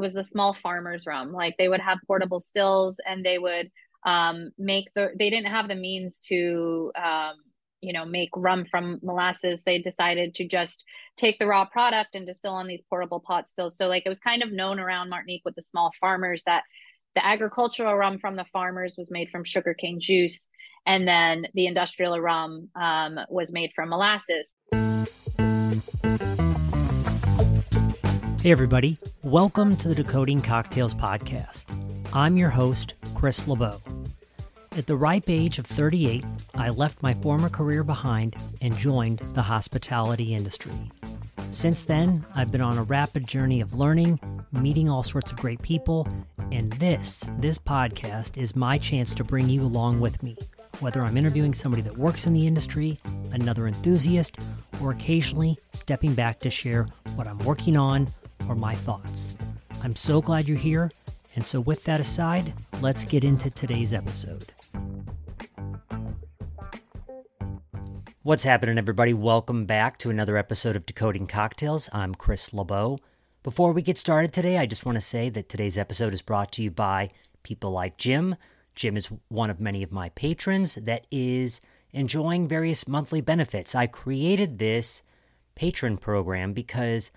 it was the small farmers rum. Like they would have portable stills and they would um, make the, they didn't have the means to, um, you know, make rum from molasses. They decided to just take the raw product and distill on these portable pot stills. So like it was kind of known around Martinique with the small farmers that the agricultural rum from the farmers was made from sugarcane juice and then the industrial rum um, was made from molasses. Hey, everybody. Welcome to the Decoding Cocktails Podcast. I'm your host, Chris LeBeau. At the ripe age of 38, I left my former career behind and joined the hospitality industry. Since then, I've been on a rapid journey of learning, meeting all sorts of great people, and this, this podcast is my chance to bring you along with me, whether I'm interviewing somebody that works in the industry, another enthusiast, or occasionally stepping back to share what I'm working on my thoughts. I'm so glad you're here, and so with that aside, let's get into today's episode. What's happening, everybody? Welcome back to another episode of Decoding Cocktails. I'm Chris LeBeau. Before we get started today, I just want to say that today's episode is brought to you by people like Jim. Jim is one of many of my patrons that is enjoying various monthly benefits. I created this patron program because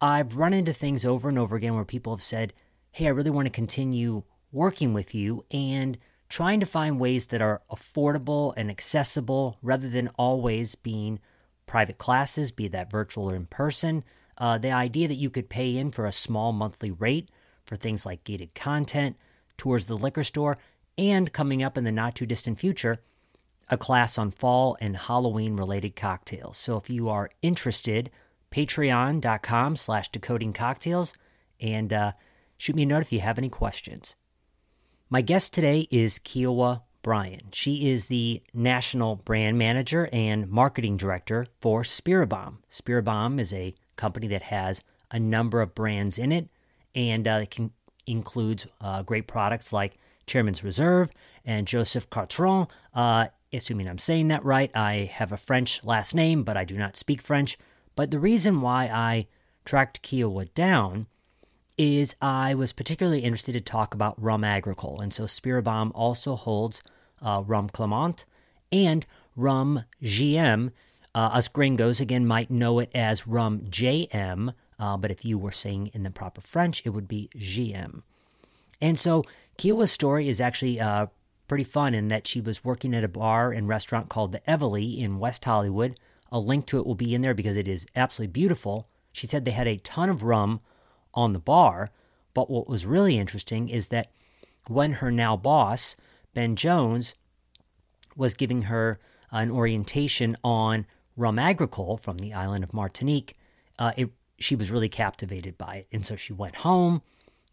I've run into things over and over again where people have said, Hey, I really want to continue working with you and trying to find ways that are affordable and accessible rather than always being private classes, be that virtual or in person. Uh, the idea that you could pay in for a small monthly rate for things like gated content, tours the liquor store, and coming up in the not too distant future, a class on fall and Halloween related cocktails. So if you are interested, patreon.com slash decoding cocktails and uh, shoot me a note if you have any questions. My guest today is Kiowa Bryan. She is the national brand manager and marketing director for Spiribam. Spiribam is a company that has a number of brands in it, and uh, it can, includes uh, great products like Chairman's Reserve and Joseph Cartron. Uh, assuming I'm saying that right, I have a French last name, but I do not speak French. But the reason why I tracked Kiowa down is I was particularly interested to talk about rum agricole. And so Spiribam also holds uh, rum Clement and rum GM. Uh, us gringos, again, might know it as rum JM, uh, but if you were saying in the proper French, it would be GM. And so Kiowa's story is actually uh, pretty fun in that she was working at a bar and restaurant called the Eveleigh in West Hollywood a link to it will be in there because it is absolutely beautiful. She said they had a ton of rum on the bar, but what was really interesting is that when her now boss, Ben Jones, was giving her an orientation on rum agricole from the island of Martinique, uh, it, she was really captivated by it. And so she went home,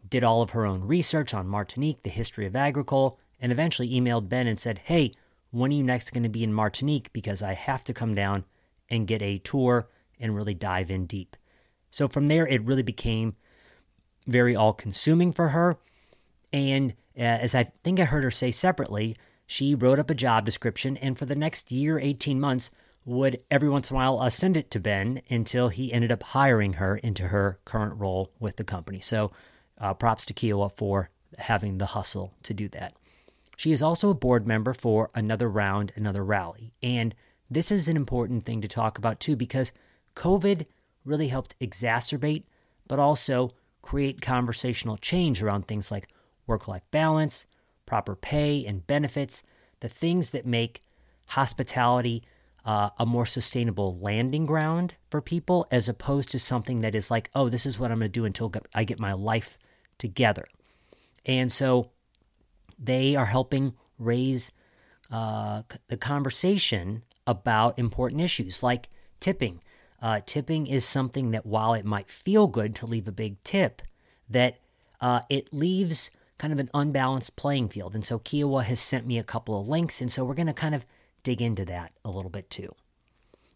did all of her own research on Martinique, the history of agricole, and eventually emailed Ben and said, Hey, when are you next going to be in Martinique? Because I have to come down and get a tour and really dive in deep. So from there, it really became very all consuming for her. And uh, as I think I heard her say separately, she wrote up a job description and for the next year, 18 months, would every once in a while uh, send it to Ben until he ended up hiring her into her current role with the company. So uh, props to Kiowa for having the hustle to do that. She is also a board member for Another Round, Another Rally. And this is an important thing to talk about too because COVID really helped exacerbate, but also create conversational change around things like work life balance, proper pay and benefits, the things that make hospitality uh, a more sustainable landing ground for people as opposed to something that is like, oh, this is what I'm going to do until I get my life together. And so they are helping raise uh, the conversation about important issues like tipping. Uh, tipping is something that, while it might feel good to leave a big tip, that uh, it leaves kind of an unbalanced playing field. And so Kiowa has sent me a couple of links, and so we're going to kind of dig into that a little bit too.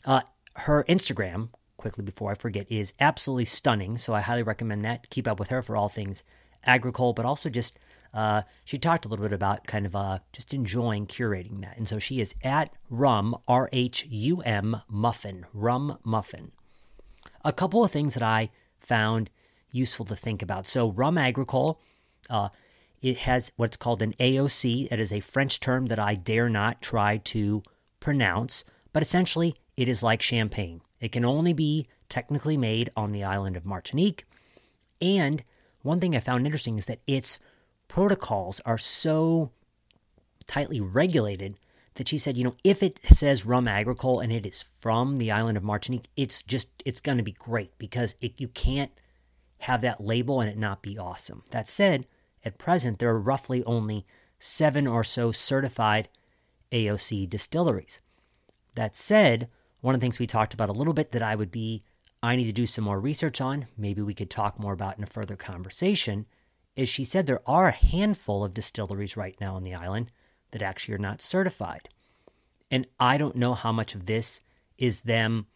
Uh, her Instagram, quickly before I forget, is absolutely stunning. So I highly recommend that. Keep up with her for all things agricole, but also just uh, she talked a little bit about kind of uh, just enjoying curating that. And so she is at Rum, R H U M Muffin, Rum Muffin. A couple of things that I found useful to think about. So, rum agricole, uh, it has what's called an AOC. It is a French term that I dare not try to pronounce, but essentially it is like champagne. It can only be technically made on the island of Martinique. And one thing I found interesting is that its protocols are so tightly regulated that she said, you know, if it says rum agricole and it is from the island of Martinique, it's just it's going to be great because it, you can't have that label and it not be awesome. That said, at present there are roughly only 7 or so certified AOC distilleries. That said, one of the things we talked about a little bit that I would be I need to do some more research on, maybe we could talk more about in a further conversation, is she said there are a handful of distilleries right now on the island that actually are not certified. And I don't know how much of this is them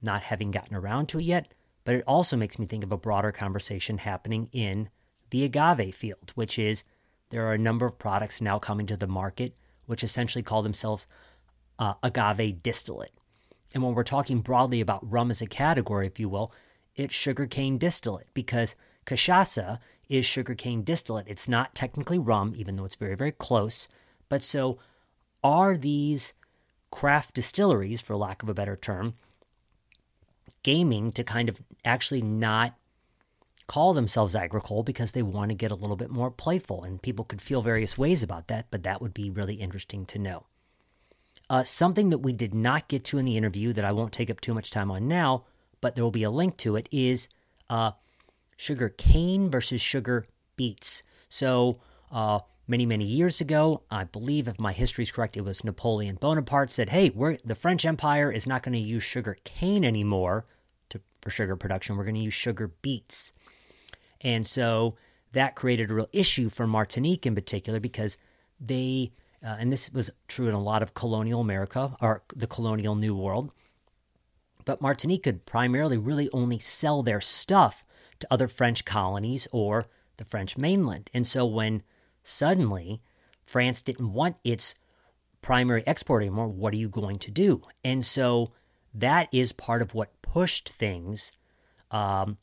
not having gotten around to it yet, but it also makes me think of a broader conversation happening in the agave field, which is there are a number of products now coming to the market which essentially call themselves uh, agave distillate. And when we're talking broadly about rum as a category, if you will, it's sugarcane distillate because cachaça is sugarcane distillate. It's not technically rum, even though it's very, very close. But so are these craft distilleries, for lack of a better term, gaming to kind of actually not call themselves agricole because they want to get a little bit more playful. And people could feel various ways about that, but that would be really interesting to know. Uh, something that we did not get to in the interview that I won't take up too much time on now, but there will be a link to it, is uh, sugar cane versus sugar beets. So, uh, many, many years ago. I believe, if my history is correct, it was Napoleon Bonaparte said, "Hey, we're the French Empire is not going to use sugar cane anymore to, for sugar production. We're going to use sugar beets." And so that created a real issue for Martinique in particular because they, uh, and this was true in a lot of colonial America or the colonial New World, but Martinique could primarily really only sell their stuff to other French colonies or the French mainland. And so when Suddenly, France didn't want its primary export anymore. What are you going to do? And so that is part of what pushed things um,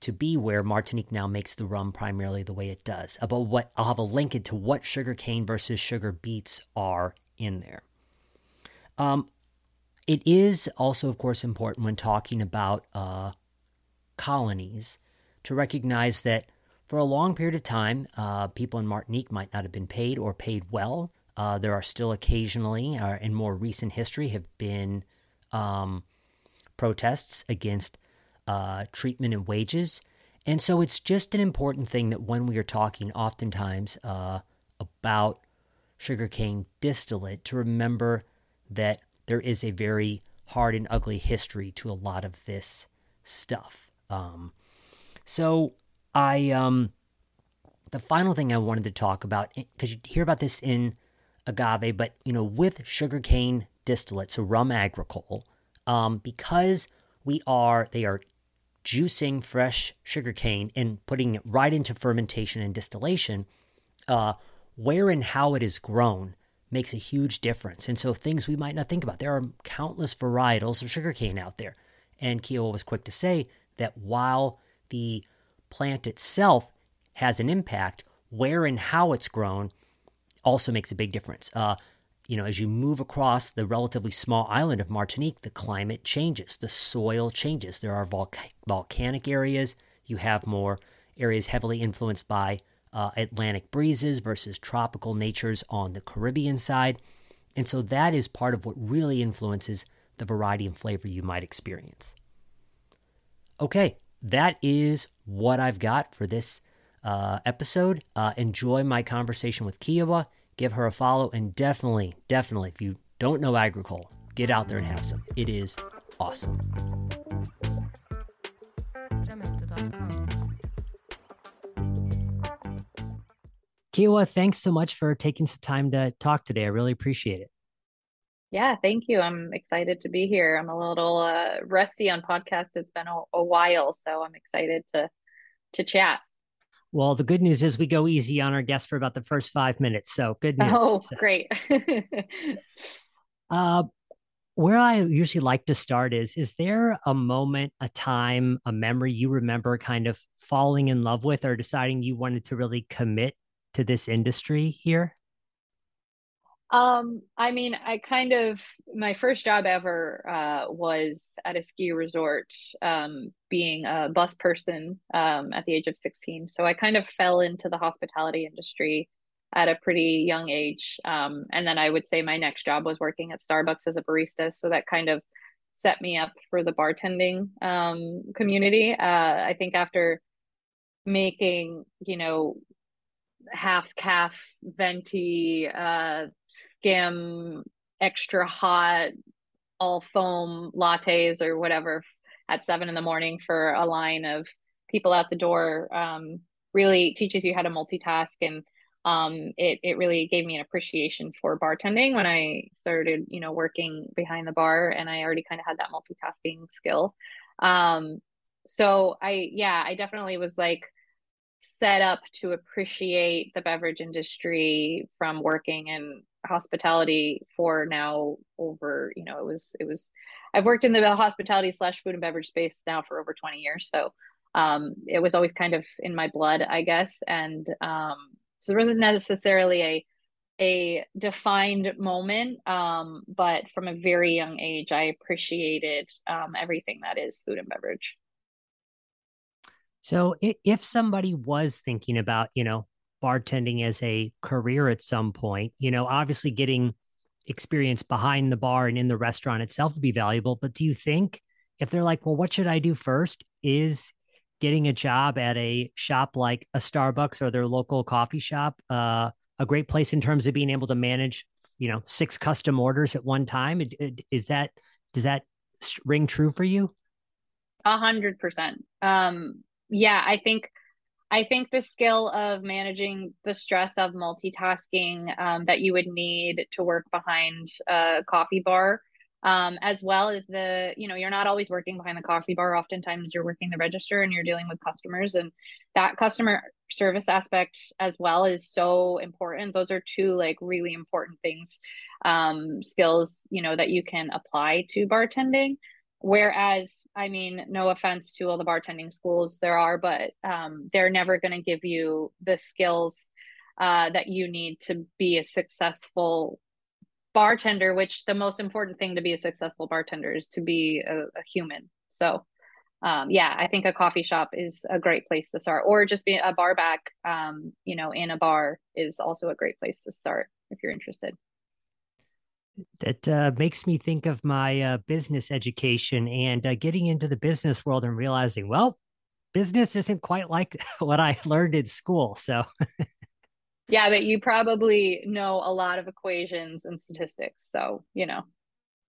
to be where Martinique now makes the rum primarily the way it does. About what I'll have a link into what sugar cane versus sugar beets are in there. Um, it is also, of course, important when talking about uh, colonies to recognize that for a long period of time, uh, people in Martinique might not have been paid or paid well. Uh, there are still occasionally, uh, in more recent history, have been um, protests against uh, treatment and wages. And so it's just an important thing that when we are talking oftentimes uh, about sugarcane distillate, to remember that there is a very hard and ugly history to a lot of this stuff. Um, so I um the final thing I wanted to talk about because you hear about this in agave, but you know with sugarcane distillate, so rum agricole, um, because we are they are juicing fresh sugarcane and putting it right into fermentation and distillation. Uh, where and how it is grown makes a huge difference. And so things we might not think about. There are countless varietals of sugarcane out there. And Kiowa was quick to say that while the plant itself has an impact, where and how it's grown also makes a big difference. Uh, you know, as you move across the relatively small island of Martinique, the climate changes, the soil changes. There are volca- volcanic areas. You have more areas heavily influenced by uh, Atlantic breezes versus tropical natures on the Caribbean side. And so that is part of what really influences the variety and flavor you might experience. Okay, that is what I've got for this uh, episode. Uh, enjoy my conversation with Kiowa. Give her a follow. And definitely, definitely, if you don't know agricole, get out there and have some. It is awesome. Kiowa, thanks so much for taking some time to talk today. I really appreciate it. Yeah, thank you. I'm excited to be here. I'm a little uh, rusty on podcasts. It's been a, a while, so I'm excited to to chat. Well, the good news is we go easy on our guests for about the first five minutes. So good news. Oh, so, great. uh, where I usually like to start is is there a moment, a time, a memory you remember kind of falling in love with or deciding you wanted to really commit to this industry here? Um, I mean, I kind of my first job ever uh, was at a ski resort, um, being a bus person um, at the age of 16. So I kind of fell into the hospitality industry at a pretty young age. Um, and then I would say my next job was working at Starbucks as a barista. So that kind of set me up for the bartending um, community. Uh, I think after making, you know, half calf venti uh, skim extra hot all foam lattes or whatever at seven in the morning for a line of people out the door um, really teaches you how to multitask and um, it, it really gave me an appreciation for bartending when I started, you know, working behind the bar and I already kind of had that multitasking skill. Um, so I, yeah, I definitely was like set up to appreciate the beverage industry from working in hospitality for now over you know it was it was i've worked in the hospitality slash food and beverage space now for over 20 years. So um it was always kind of in my blood i guess. And um so there wasn't necessarily a a defined moment um but from a very young age i appreciated um everything that is food and beverage so if somebody was thinking about, you know, bartending as a career at some point, you know, obviously getting experience behind the bar and in the restaurant itself would be valuable. But do you think if they're like, well, what should I do first? Is getting a job at a shop like a Starbucks or their local coffee shop uh, a great place in terms of being able to manage, you know, six custom orders at one time? Is that does that ring true for you? A hundred percent. Um, yeah, I think I think the skill of managing the stress of multitasking um, that you would need to work behind a coffee bar, um, as well as the, you know, you're not always working behind the coffee bar. Oftentimes you're working the register and you're dealing with customers, and that customer service aspect as well is so important. Those are two like really important things, um, skills, you know, that you can apply to bartending. Whereas I mean, no offense to all the bartending schools there are, but um, they're never going to give you the skills uh, that you need to be a successful bartender. Which the most important thing to be a successful bartender is to be a, a human. So, um, yeah, I think a coffee shop is a great place to start, or just be a bar back, um, you know, in a bar is also a great place to start if you're interested that uh, makes me think of my uh, business education and uh, getting into the business world and realizing, well, business isn't quite like what I learned in school. So, yeah, but you probably know a lot of equations and statistics. So, you know,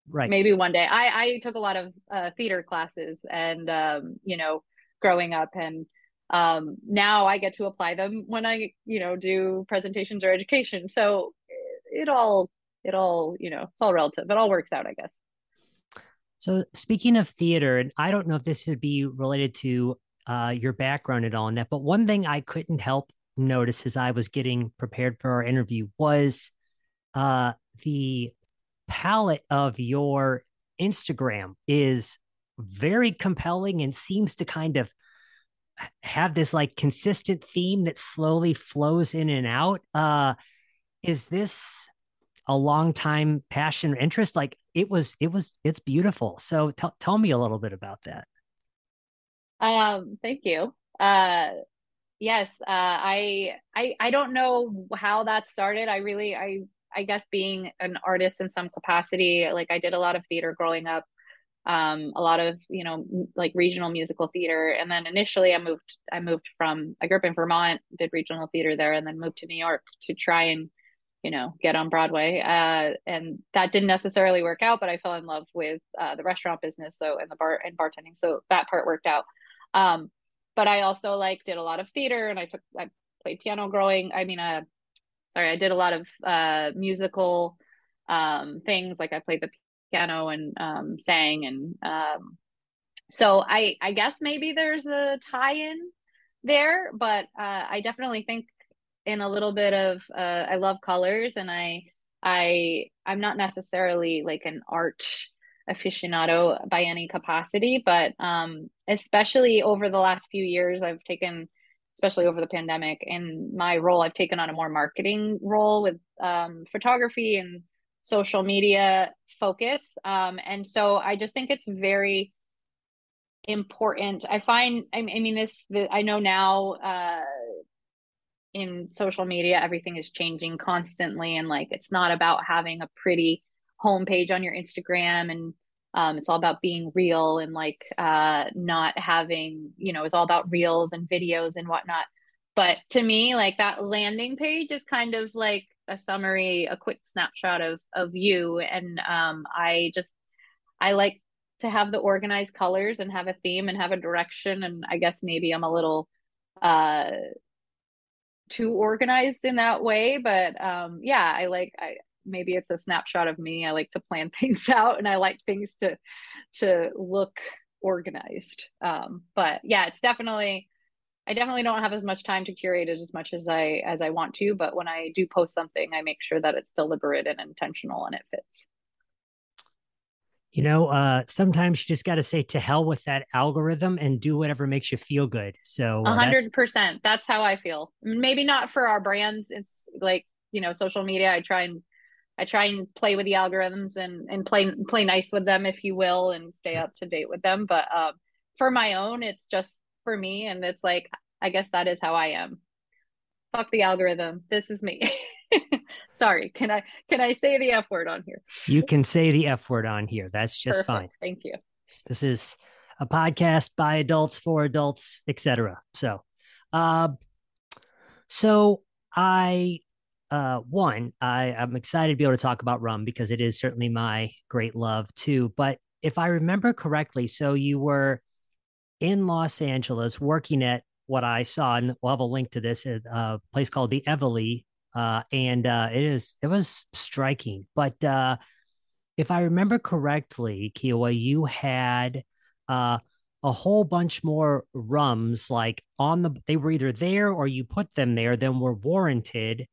right. Maybe one day. I, I took a lot of uh, theater classes and, um, you know, growing up and um, now I get to apply them when I, you know, do presentations or education. So it, it all it all you know it's all relative. It all works out i guess. So speaking of theater and i don't know if this would be related to uh, your background at all in that but one thing i couldn't help notice as i was getting prepared for our interview was uh, the palette of your instagram is very compelling and seems to kind of have this like consistent theme that slowly flows in and out. Uh is this a long time passion interest like it was it was it's beautiful. So t- tell me a little bit about that. Um thank you. Uh yes uh i i i don't know how that started. I really i i guess being an artist in some capacity like i did a lot of theater growing up um a lot of you know like regional musical theater. And then initially i moved i moved from i grew up in vermont did regional theater there and then moved to new york to try and you know get on broadway uh, and that didn't necessarily work out but i fell in love with uh, the restaurant business so and the bar and bartending so that part worked out. Um, but i also like did a lot of theater and i took i played piano growing i mean uh sorry i did a lot of uh musical um things like i played the piano and um sang and um so i i guess maybe there's a tie-in there but uh i definitely think in a little bit of uh, I love colors and I I I'm not necessarily like an art aficionado by any capacity, but um, especially over the last few years, I've taken, especially over the pandemic, in my role, I've taken on a more marketing role with um, photography and social media focus. Um, and so I just think it's very important. I find, I, mean, this, the, I know now, uh, in social media everything is changing constantly and like it's not about having a pretty homepage on your instagram and um, it's all about being real and like uh, not having you know it's all about reels and videos and whatnot. But to me like that landing page is kind of like a summary a quick snapshot of of you. And um, i just i like to have the organized colors and have a theme and have a direction. And i guess maybe i'm a little uh too organized in that way but um yeah i like i maybe it's a snapshot of me. I like to plan things out and i like things to to look organized. Um but yeah it's definitely i definitely don't have as much time to curate it as much as i as i want to but when i do post something i make sure that it's deliberate and intentional and it fits you know, uh, sometimes you just got to say to hell with that algorithm and do whatever makes you feel good. So, a hundred percent. That's how I feel. Maybe not for our brands. It's like you know, social media. I try and I try and play with the algorithms and and play play nice with them, if you will, and stay up to date with them. But um, for my own, it's just for me, and it's like I guess that is how I am. Fuck the algorithm. This is me. Sorry, can I can I say the F word on here? You can say the F word on here. That's just Perfect. fine. Thank you. This is a podcast by adults for adults, etc. So, uh, so I uh, one, I, I'm excited to be able to talk about rum because it is certainly my great love too. But if I remember correctly, so you were in Los Angeles working at what I saw, and we'll have a link to this at a place called the Eveleigh uh, and uh, it is it was striking. But uh, if I remember correctly, Kiowa, you had uh, a whole bunch more rums like on the they were either there or you put them there, then were warranted.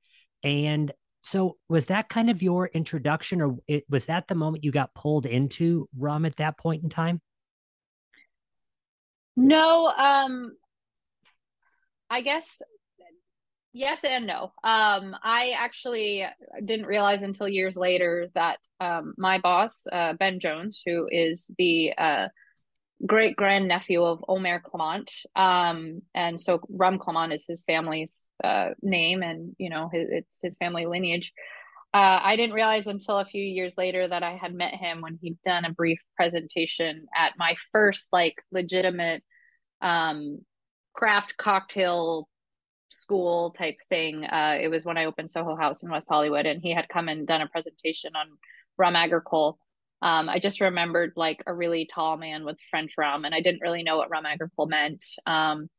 And so was that kind of your introduction, or it, was that the moment you got pulled into rum at that point in time? No, um, I guess Yes and no. Um, I actually didn't realize until years later that um, my boss, uh, Ben Jones, who is the uh, great grandnephew of Homère Clément, um, and so Rum Clement is his family's uh, name, and you know his, it's his family lineage. Uh, I didn't realize until a few years later that I had met him when he'd done a brief presentation at my first like legitimate um, craft cocktail school type thing. Uh, it was when I opened Soho House in West Hollywood, and he had come and done a presentation on rum agricole. Um, I just remembered like a really tall man with French rum, and I didn't really know what rum agricole meant. Um,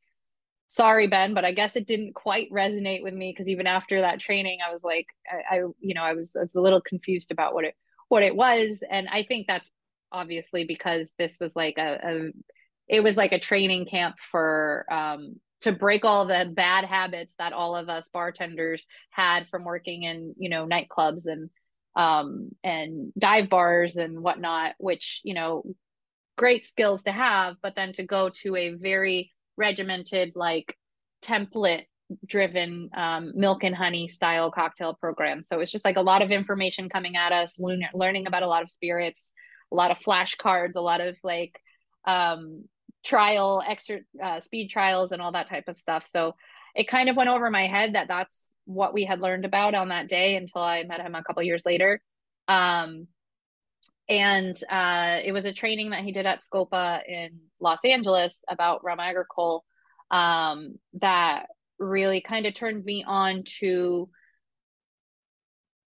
sorry, Ben, but I guess it didn't quite resonate with me because even after that training, I was like, I, I, you know, I was, I was a little confused about what it what it was, and I think that's obviously because this was like a, a it was like a training camp for um, to break all the bad habits that all of us bartenders had from working in you know nightclubs and um and dive bars and whatnot which you know great skills to have but then to go to a very regimented like template driven um, milk and honey style cocktail program. So it's just like a lot of information coming at us learning about a lot of spirits a lot of flashcards a lot of like um trial extra uh, speed trials and all that type of stuff. So it kind of went over my head that that's what we had learned about on that day until i met him a couple years later. Um, and uh, it was a training that he did at scopa in los angeles about rum agricole um, that really kind of turned me on to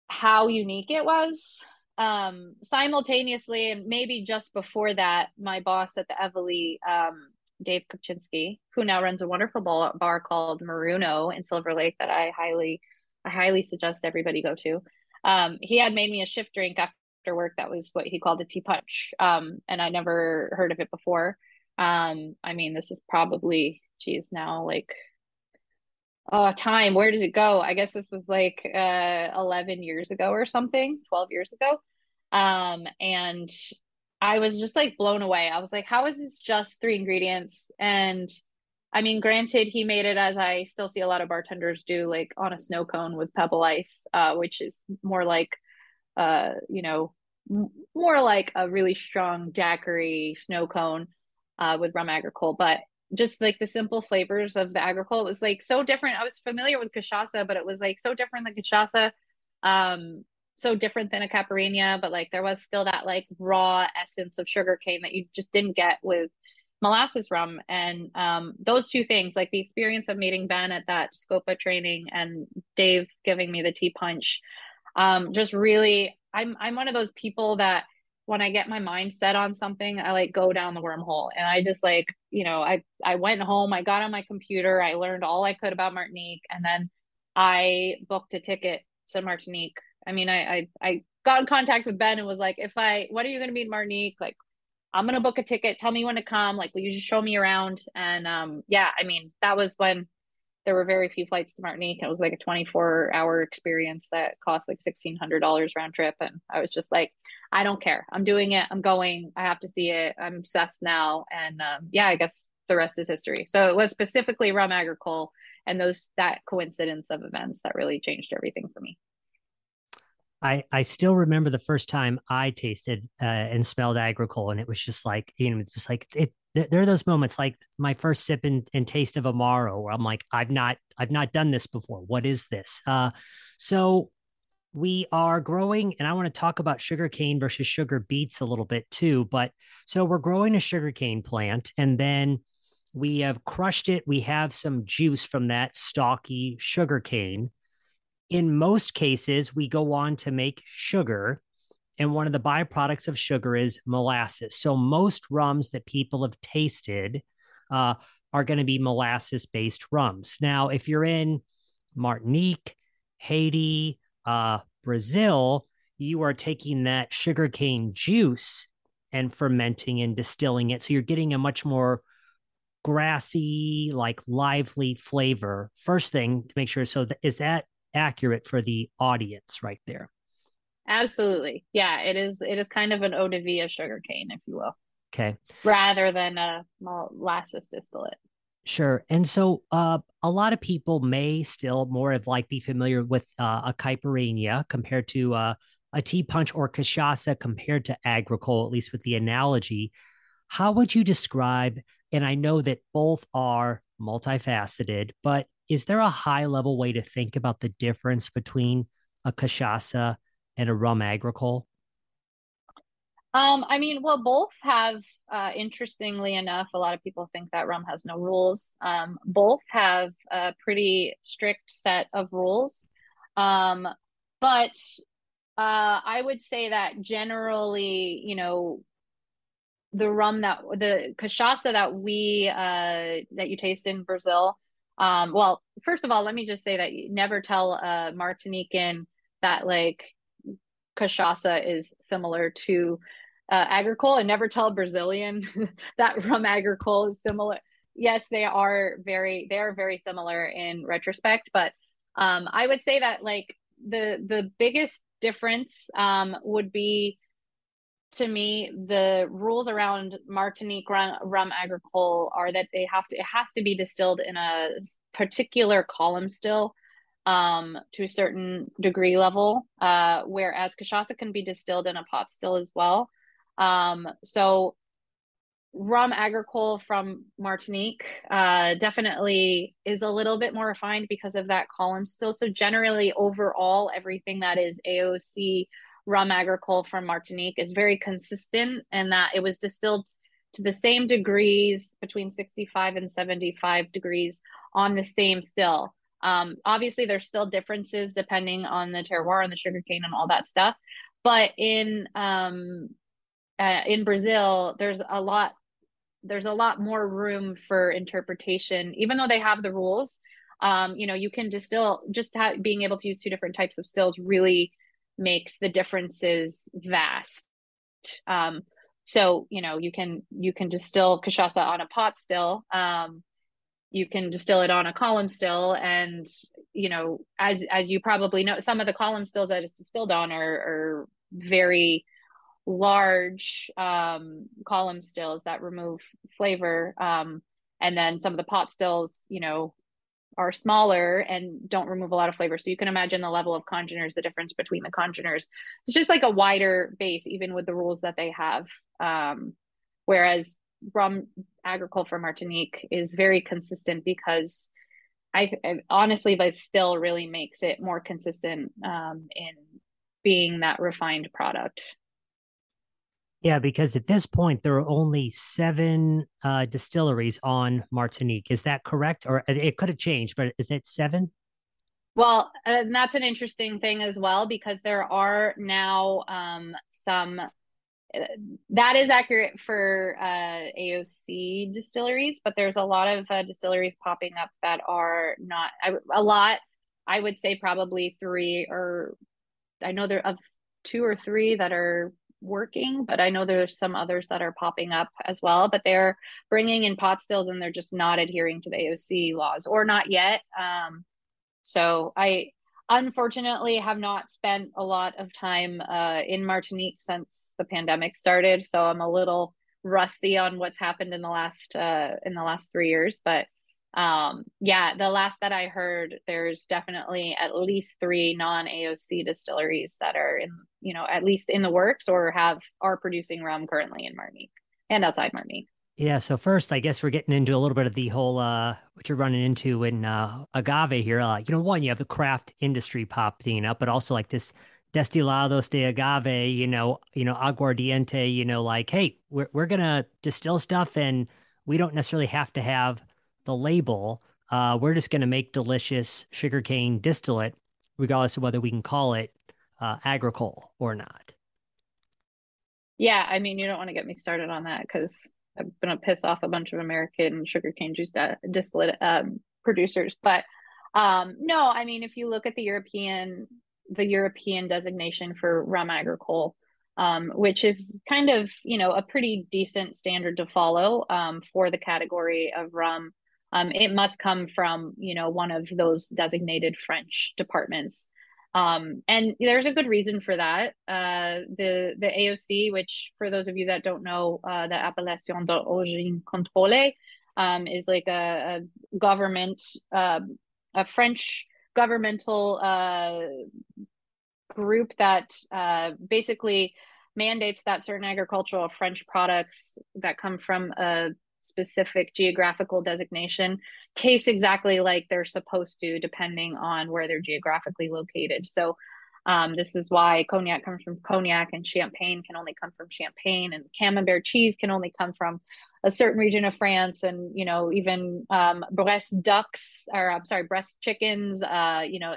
how unique it was um, simultaneously, and maybe just before that, my boss at the Eveleigh, um, Dave Kupczynski, who now runs a wonderful bar, bar called Moruno in Silver Lake that I highly, I highly suggest everybody go to. Um, he had made me a shift drink after work that was what he called a Ti' Punch, um, and I never heard of it before. Um, I mean, this is probably, geez, now like oh time where does it go? I guess this was like uh 11 years ago or something 12 years ago. Um and i was just like blown away. I was like how is this just three ingredients? And i mean granted he made it as i still see a lot of bartenders do like on a snow cone with pebble ice uh which is more like uh you know more like a really strong daiquiri snow cone uh with rum agricole but just like the simple flavors of the agricole. It was like so different. I was familiar with cachaça, but it was like so different than cachaça. Um, so different than a caipirinha, but like there was still that like raw essence of sugar cane that you just didn't get with molasses rum. And um, those two things, like the experience of meeting Ben at that Scopa training and Dave giving me the Ti' Punch, um, just really, I'm I'm one of those people that when I get my mind set on something, I like go down the wormhole. And I just like, you know, I I went home, I got on my computer, I learned all I could about Martinique, and then I booked a ticket to Martinique. I mean, I I, I got in contact with Ben and was like, if I what are you gonna be in Martinique? Like, I'm gonna book a ticket, tell me when to come, like will you just show me around? And um yeah, I mean, that was when there were very few flights to Martinique. It was like a 24 hour experience that cost like $1,600 round trip. And I was just like, I don't care. I'm doing it. I'm going. I have to see it. I'm obsessed now. And um, yeah, I guess the rest is history. So it was specifically rum agricole and those that coincidence of events that really changed everything for me. I, I still remember the first time I tasted uh, and smelled agricole, and it was just like you know, just like it. There are those moments, like my first sip and, and taste of Amaro, where I'm like, I've not, I've not done this before. What is this? Uh, so we are growing, and I want to talk about sugar cane versus sugar beets a little bit too. But so we're growing a sugar cane plant, and then we have crushed it. We have some juice from that stalky sugarcane in most cases, we go on to make sugar. And one of the byproducts of sugar is molasses. So most rums that people have tasted uh, are going to be molasses based rums. Now, if you're in Martinique, Haiti, uh, Brazil, you are taking that sugarcane juice and fermenting and distilling it. So you're getting a much more grassy, like lively flavor. First thing to make sure. So, th- is that accurate for the audience right there. Absolutely. Yeah, it is it is kind of an eau de vie of sugarcane, if you will. Okay. Rather than a molasses distillate. Sure. And so uh, a lot of people may still more of like be familiar with uh, a caipirinha compared to uh, a Ti' Punch or cachaça compared to agricole, at least with the analogy. How would you describe, and I know that both are multifaceted, but is there a high level way to think about the difference between a cachaça and a rum agricole? Um, I mean, well, both have, uh, interestingly enough, a lot of people think that rum has no rules. Um, both have a pretty strict set of rules. Um, but uh, I would say that generally, you know, the rum that the cachaça that we uh, that you taste in Brazil um, well, first of all, let me just say that you never tell a Martinican that like cachaça is similar to uh, agricole and never tell a Brazilian that rum agricole is similar. Yes, they are very they are very similar in retrospect, but um, I would say that like the the biggest difference um, would be to me, the rules around Martinique rum, rum agricole are that they have to it has to be distilled in a particular column still um, to a certain degree level, uh, whereas cachaça can be distilled in a pot still as well. Um, so rum agricole from Martinique uh, definitely is a little bit more refined because of that column still. So generally, overall, everything that is AOC rum agricole from Martinique is very consistent in that it was distilled to the same degrees between 65 and 75 degrees on the same still. Um, obviously, there's still differences depending on the terroir and the sugarcane and all that stuff. But in um, uh, in Brazil, there's a lot there's a lot more room for interpretation, even though they have the rules. Um, you know, you can distill just ha- being able to use two different types of stills really makes the differences vast. Um, so you know you can you can distill cachaça on a pot still, um, you can distill it on a column still. And you know as as you probably know some of the column stills that it's distilled on are, are very large um, column stills that remove flavor. Um, and then some of the pot stills you know are smaller and don't remove a lot of flavor. So you can imagine the level of congeners the difference between the congeners. It's just like a wider base even with the rules that they have. Um, whereas rum agricole for Martinique is very consistent because I, I honestly that still really makes it more consistent um, in being that refined product. Yeah, because at this point there are only seven uh, distilleries on Martinique. Is that correct? Or it could have changed, but is it seven? Well, and that's an interesting thing as well because there are now um, some that is accurate for uh, AOC distilleries, but there's a lot of uh, distilleries popping up that are not I, a lot. I would say probably three or I know there of two or three that are working, but I know there's some others that are popping up as well. But they're bringing in pot stills and they're just not adhering to the AOC laws or not yet. Um, so I unfortunately have not spent a lot of time uh, in Martinique since the pandemic started, so I'm a little rusty on what's happened in the last uh, in the last three years. But um, yeah, the last that I heard, there's definitely at least three non AOC distilleries that are in you know at least in the works or have are producing rum currently in Martinique and outside Martinique. Yeah, so first, I guess we're getting into a little bit of the whole uh, what you're running into in uh, agave here. Uh, you know, one, you have the craft industry popping up, but also like this destilados de agave, you know, you know, aguardiente, you know, like, hey, we're we're gonna distill stuff, and we don't necessarily have to have the label. Uh, we're just gonna make delicious sugarcane distillate, regardless of whether we can call it uh, agricole or not. Yeah, I mean, you don't want to get me started on that because I'm gonna piss off a bunch of American sugarcane juice distillate um, producers. But um, no, I mean, if you look at the European the European designation for rum agricole, um, which is kind of you know a pretty decent standard to follow um, for the category of rum. Um, it must come from you know one of those designated French departments. Um, and there's a good reason for that. Uh, the the AOC, which for those of you that don't know, uh, the Appellation d'origine contrôlée, um, is like a, a government, uh, a French governmental uh, group that uh, basically mandates that certain agricultural French products that come from a specific geographical designation taste exactly like they're supposed to, depending on where they're geographically located. So, um, this is why cognac comes from cognac and champagne can only come from champagne and camembert cheese can only come from a certain region of France and you know even um, Bresse ducks or I'm sorry Bresse chickens uh, you know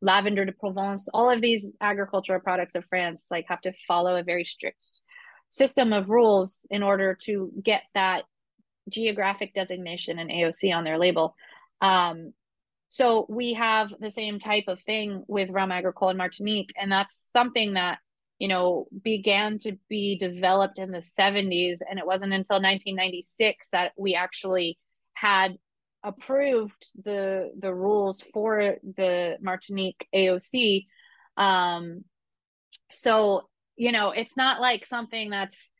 lavender de Provence all of these agricultural products of France like have to follow a very strict system of rules in order to get that geographic designation and AOC on their label. Um, so we have the same type of thing with rum agricole in Martinique, and that's something that you know began to be developed in the 70s, and it wasn't until 1996 that we actually had approved the the rules for the Martinique AOC. Um, so you know, it's not like something that's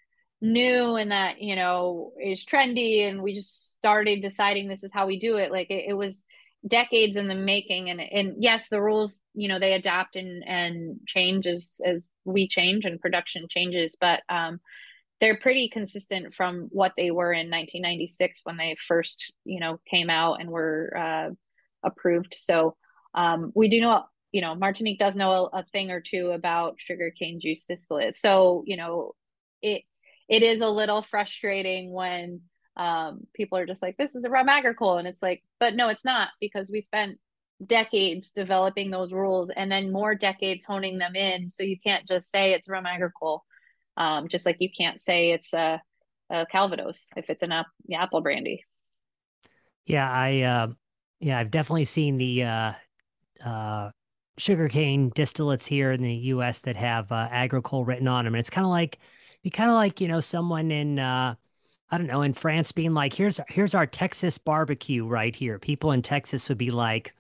new and that you know is trendy and we just started deciding this is how we do it. Like it, it, was decades in the making and and yes the rules you know they adapt and and change as as we change and production changes but um they're pretty consistent from what they were in 1996 when they first you know came out and were uh approved. So um we do know you know martinique does know a, a thing or two about sugarcane juice distillate. So you know it it is a little frustrating when um, people are just like, this is a rum agricole. And it's like, but no, it's not because we spent decades developing those rules and then more decades honing them in. So you can't just say it's rum agricole. Um, just like you can't say it's a, a Calvados if it's an ap- apple brandy. Yeah, I uh, yeah, I've definitely seen the uh, uh, sugarcane distillates here in the U.S. that have uh, agricole written on them, and it's kind of like be kind of like you know someone in uh I don't know, in France being like, here's here's our Texas barbecue right here. People in Texas would be like,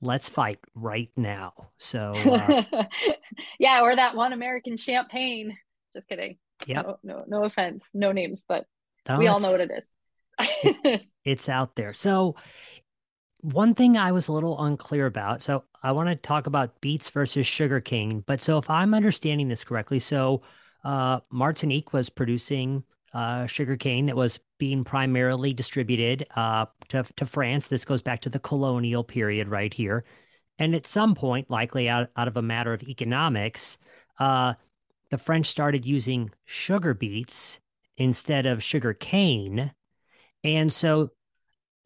let's fight right now. So uh, yeah, or that one American champagne. Just kidding. Yeah. No, no, no offense, no names, but no, we all know what it is. it, it's out there. So one thing I was a little unclear about. So I want to talk about beets versus Sugar sugarcane. But so if I'm understanding this correctly, so uh, Martinique was producing uh, sugarcane that was being primarily distributed uh, to, to France. This goes back to the colonial period right here. And at some point, likely out, out of a matter of economics, uh, the French started using sugar beets instead of sugar cane. And so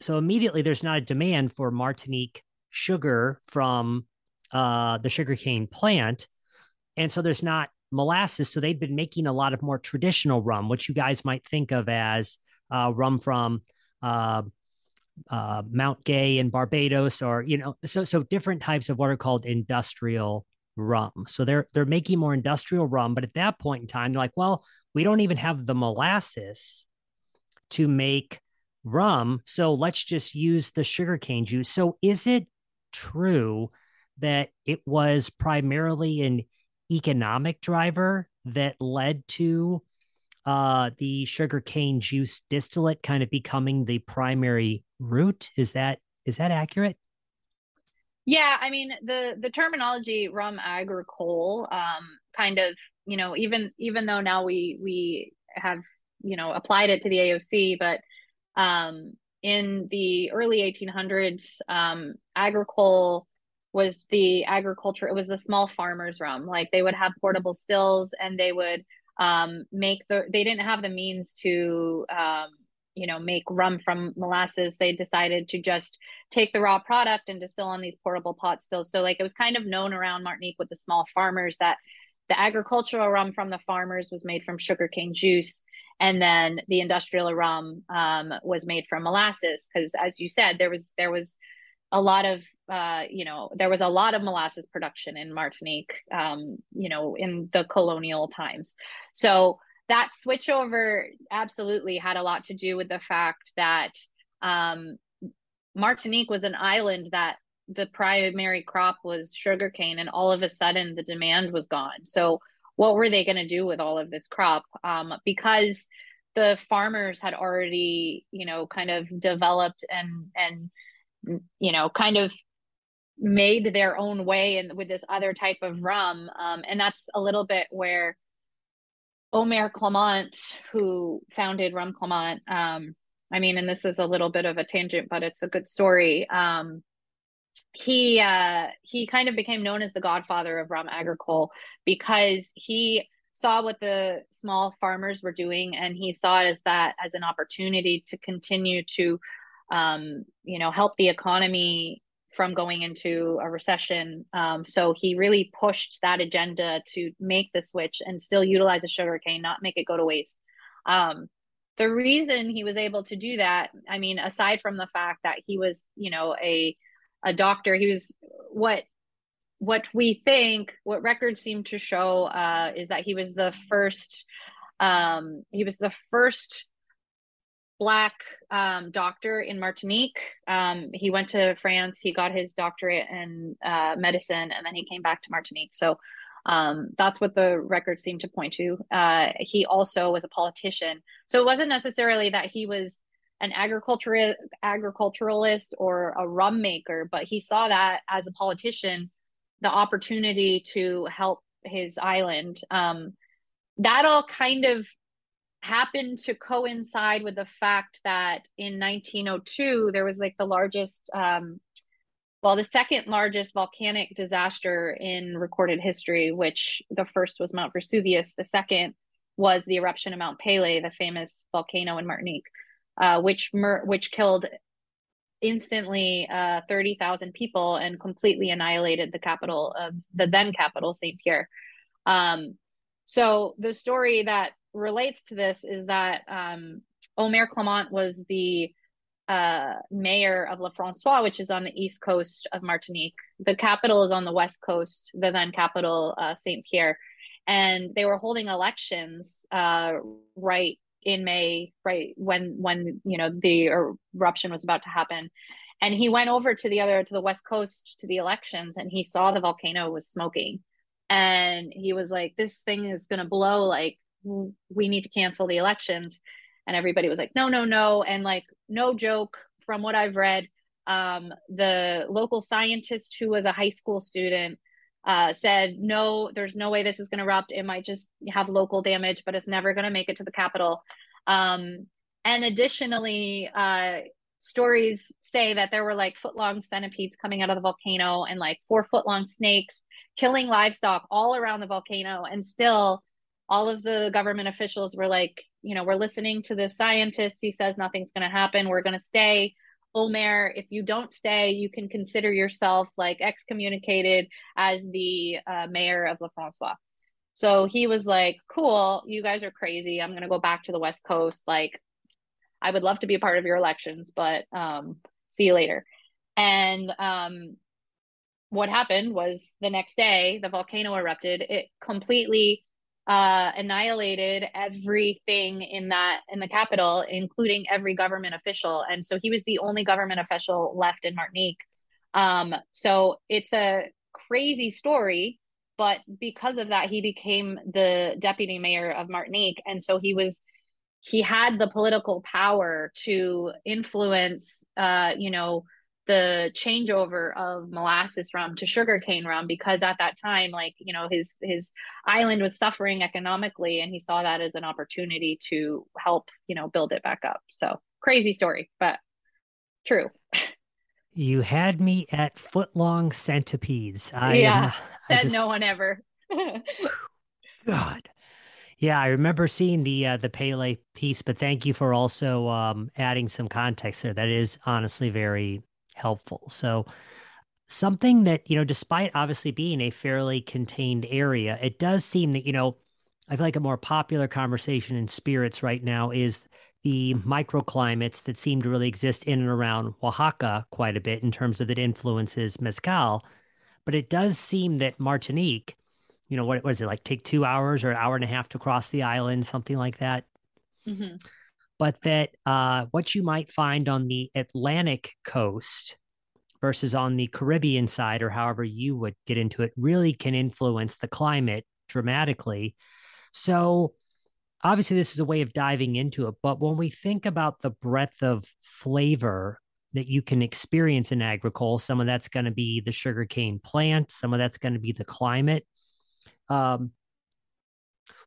so immediately there's not a demand for Martinique sugar from uh, the sugarcane plant. And so there's not molasses. So they've been making a lot of more traditional rum, which you guys might think of as uh, rum from uh, uh, Mount Gay in Barbados, or you know, so so different types of what are called industrial rum. So they're they're making more industrial rum, but at that point in time, they're like, well, we don't even have the molasses to make rum. So let's just use the sugarcane juice. So is it true that it was primarily an economic driver that led to uh, the sugarcane juice distillate kind of becoming the primary route? Is that is that accurate? Yeah, I mean the the terminology rum agricole um, kind of you know even even though now we we have you know applied it to the AOC, but um, in the early 1800s, um, agricole was the agriculture. It was the small farmers' rum. Like they would have portable stills, and they would um, make the. They didn't have the means to, um, you know, make rum from molasses. They decided to just take the raw product and distill on these portable pot stills. So like it was kind of known around Martinique with the small farmers that the agricultural rum from the farmers was made from sugarcane juice and then the industrial rum um, was made from molasses because as you said there was there was a lot of uh, you know there was a lot of molasses production in martinique um, you know in the colonial times. So that switchover absolutely had a lot to do with the fact that um, martinique was an island that the primary crop was sugarcane and all of a sudden the demand was gone. So what were they going to do with all of this crop? Um, because the farmers had already you know kind of developed and and you know kind of made their own way and with this other type of rum. Um, and that's a little bit where Homère Clément who founded rum clement um, i mean and this is a little bit of a tangent but it's a good story. Um, he uh he kind of became known as the godfather of rum agricole because he saw what the small farmers were doing and he saw it as that as an opportunity to continue to um you know help the economy from going into a recession um, so he really pushed that agenda to make the switch and still utilize the sugar cane not make it go to waste um, the reason he was able to do that i mean aside from the fact that he was you know a a doctor. He was what what we think, what records seem to show, uh, is that he was the first. Um, he was the first black um, doctor in Martinique. Um, he went to France. He got his doctorate in uh, medicine, and then he came back to Martinique. So um, that's what the records seem to point to. Uh, he also was a politician. So it wasn't necessarily that he was an agriculturist agriculturalist or a rum maker but he saw that as a politician the opportunity to help his island um, that all kind of happened to coincide with the fact that in 1902 there was like the largest um, well the second largest volcanic disaster in recorded history which the first was mount vesuvius the second was the eruption of mount Pelee the famous volcano in martinique uh, which mur- which killed instantly uh, 30,000 people and completely annihilated the capital of the then capital, St. Pierre. Um, so the story that relates to this is that um, Homère Clément was the uh, mayor of La Francois, which is on the east coast of Martinique. The capital is on the west coast, the then capital, uh, St. Pierre. And they were holding elections uh, right in May, right when when you know the eruption was about to happen. And he went over to the other to the west coast to the elections, and he saw the volcano was smoking, and he was like, "This thing is gonna blow! Like we need to cancel the elections." And everybody was like, "No, no, no!" And like, no joke, from what I've read, um, the local scientist who was a high school student uh, said, no, there's no way this is going to erupt. It might just have local damage, but it's never going to make it to the capital. Um, and additionally, uh, stories say that there were like foot long centipedes coming out of the volcano and like four foot long snakes killing livestock all around the volcano. And still, all of the government officials were like, you know, we're listening to the scientist. He says nothing's going to happen. We're going to stay. Homère, if you don't stay, you can consider yourself like excommunicated as the uh, mayor of La Francois. So he was like, cool, you guys are crazy. I'm going to go back to the West Coast. Like, I would love to be a part of your elections, but um, see you later. And um, what happened was the next day, the volcano erupted. It completely uh, annihilated everything in that in the capital, including every government official. And so he was the only government official left in Martinique. Um, so it's a crazy story, but because of that, he became the deputy mayor of Martinique, and so he was he had the political power to influence, uh, you know, the changeover of molasses rum to sugarcane rum because at that time like you know his his island was suffering economically and he saw that as an opportunity to help you know build it back up. So crazy story but true. You had me at footlong centipedes. I yeah am, said just... no one ever. God. Yeah, I remember seeing the uh, the Pele piece, but thank you for also um, adding some context there. That is honestly very helpful. So something that, you know, despite obviously being a fairly contained area, it does seem that, you know, I feel like a more popular conversation in spirits right now is the microclimates that seem to really exist in and around Oaxaca quite a bit in terms of that influences mezcal. But it does seem that Martinique, you know, what was it like take two hours or an hour and a half to cross the island, something like that. Mm-hmm but that uh, what you might find on the Atlantic coast versus on the Caribbean side, or however you would get into it, really can influence the climate dramatically. So, obviously, this is a way of diving into it. But when we think about the breadth of flavor that you can experience in agricole, some of that's going to be the sugarcane plant, some of that's going to be the climate. Um,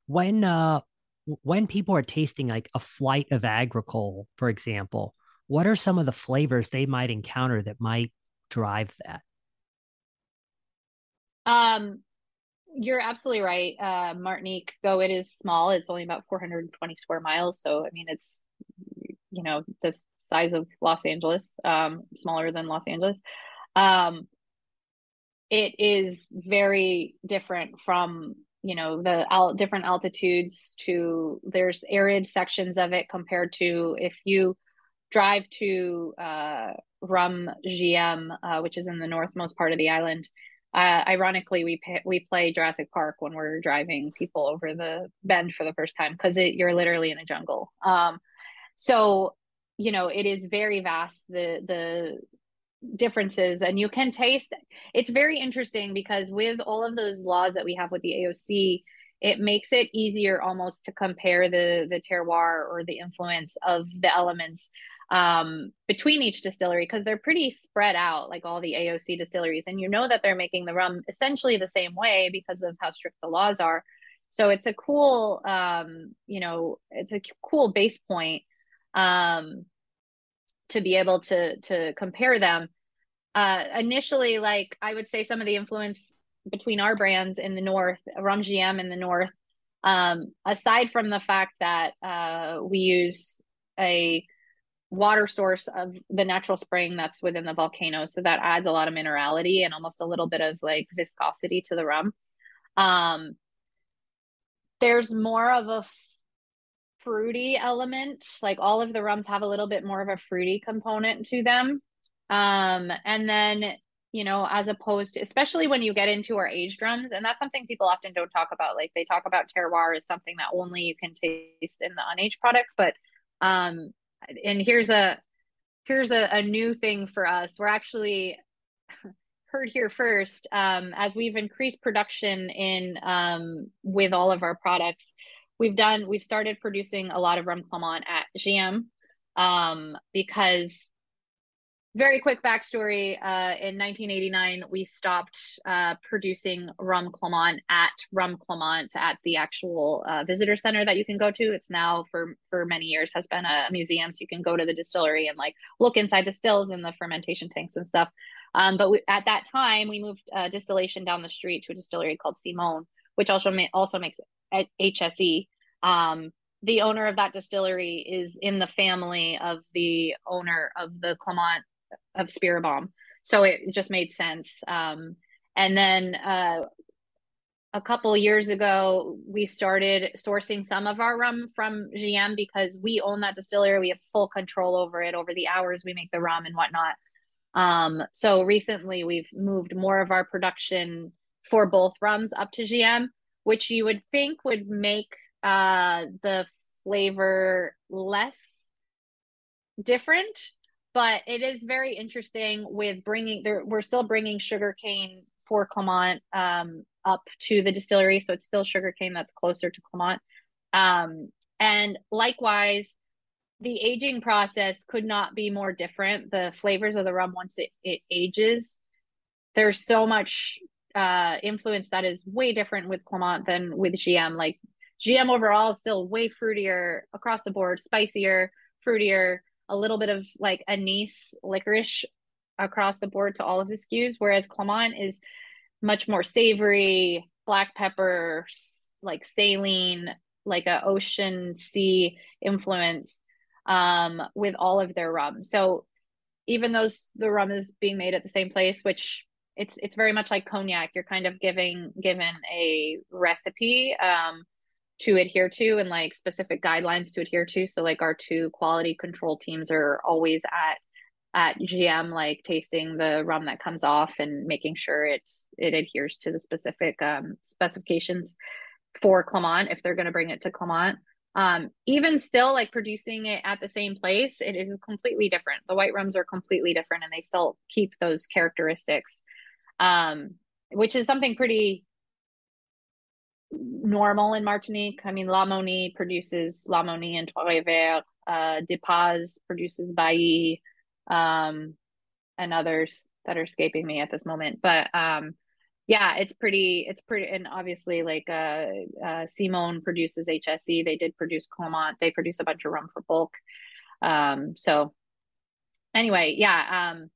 when uh, when people are tasting like a flight of agricole, for example, what are some of the flavors they might encounter that might drive that? Um, you're absolutely right. Uh, Martinique, though it is small, it's only about 420 square miles. So, I mean, it's, you know, the size of Los Angeles, um, smaller than Los Angeles. Um, it is very different from you know the al- different altitudes to there's arid sections of it compared to if you drive to uh, Rum GM, uh, which is in the northmost part of the island. Uh, ironically, we pay, we play Jurassic Park when we're driving people over the bend for the first time because you're literally in a jungle. Um, so you know it is very vast. The the differences and you can taste it's very interesting because with all of those laws that we have with the AOC it makes it easier almost to compare the the terroir or the influence of the elements um, between each distillery because they're pretty spread out like all the AOC distilleries and you know that they're making the rum essentially the same way because of how strict the laws are. So it's a cool um, you know it's a cool base point um, to be able to to compare them. Uh initially like i would say some of the influence between our brands in the north rum gm in the north um aside from the fact that uh we use a water source of the natural spring that's within the volcano. So that adds a lot of minerality and almost a little bit of like viscosity to the rum. Um there's more of a fruity element. Like all of the rums have a little bit more of a fruity component to them. Um, and then you know, as opposed to, especially when you get into our aged rums. And that's something people often don't talk about. Like they talk about terroir as something that only you can taste in the unaged products. But, um, and here's a, here's a, a new thing for us. We're actually heard here first, um, as we've increased production in, um, with all of our products, we've done, we've started producing a lot of rum Clement at GM, um, because very quick backstory uh, in 1989 we stopped uh, producing rum clement at rum clement at the actual uh, visitor center that you can go to. It's now for for many years has been a museum so you can go to the distillery and like look inside the stills and the fermentation tanks and stuff. Um, but we, at that time we moved uh, distillation down the street to a distillery called Simon which also ma- also makes hse um, the owner of that distillery is in the family of the owner of the Clement of Spiribam. So it just made sense. Um, and then uh, a couple years ago, we started sourcing some of our rum from GM because we own that distillery. We have full control over it, over the hours we make the rum and whatnot. Um, so recently, we've moved more of our production for both rums up to GM, which you would think would make uh, the flavor less different but it is very interesting with bringing there we're still bringing sugarcane for clement um, up to the distillery so it's still sugarcane that's closer to clement. Um, and likewise the aging process could not be more different. The flavors of the rum once it, it ages there's so much uh, influence that is way different with clement than with gm like gm overall is still way fruitier across the board spicier fruitier a little bit of like anise licorice across the board to all of the SKUs. whereas Clement is much more savory, black pepper, like saline, like a ocean sea influence um, with all of their rum. So even though the rum is being made at the same place, which it's it's very much like cognac, you're kind of giving given a recipe. Um, to adhere to and like specific guidelines to adhere to. So like our two quality control teams are always at at gm like tasting the rum that comes off and making sure it's it adheres to the specific um, specifications for clement if they're going to bring it to clement um, even still like producing it at the same place it is completely different. The white rums are completely different and they still keep those characteristics um, which is something pretty normal in Martinique. I mean, La Mauny produces La Mauny and Trois-Rivières. Uh, Depaz produces Bally, um, and others that are escaping me at this moment. But um, yeah, it's pretty. It's pretty, and obviously, like uh, uh, Simon produces HSE. They did produce Clement. They produce a bunch of rum for bulk. Um, so anyway, yeah. Um,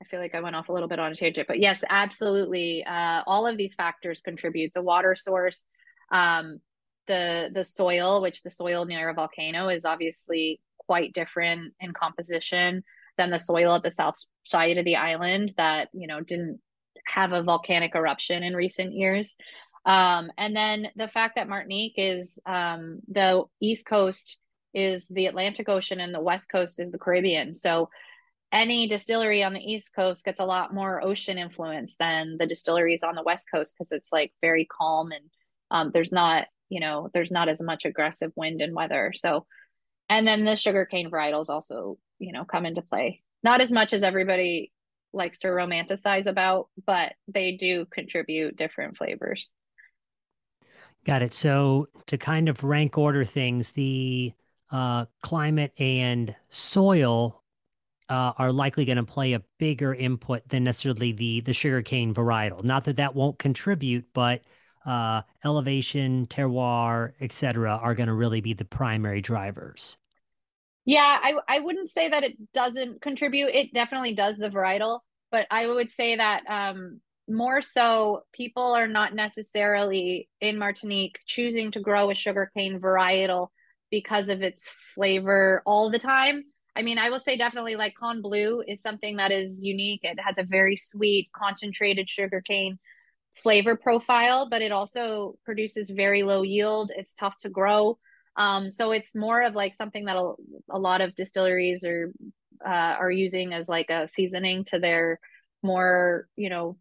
I feel like I went off a little bit on a tangent, but yes, absolutely. Uh, all of these factors contribute. The water source, um, the the soil, which the soil near a volcano is obviously quite different in composition than the soil at the south side of the island that you know didn't have a volcanic eruption in recent years. Um, and then the fact that Martinique is um, the east coast is the Atlantic Ocean and the west coast is the Caribbean. So any distillery on the east coast gets a lot more ocean influence than the distilleries on the west coast because it's like very calm and um, there's not you know there's not as much aggressive wind and weather. So and then the sugarcane varietals also you know come into play. Not as much as everybody likes to romanticize about but they do contribute different flavors. Got it. So to kind of rank order things the uh, climate and soil uh, are likely going to play a bigger input than necessarily the the sugarcane varietal. Not that that won't contribute, but uh, elevation, terroir, etc., are going to really be the primary drivers. Yeah, I I wouldn't say that it doesn't contribute. It definitely does the varietal, but I would say that um, more so people are not necessarily in Martinique choosing to grow a sugarcane varietal because of its flavor all the time. I mean, I will say definitely like Canne Bleue is something that is unique. It has a very sweet, concentrated sugarcane flavor profile, but it also produces very low yield. It's tough to grow. Um, so it's more of like something that a, a lot of distilleries are uh, are using as like a seasoning to their more, you know,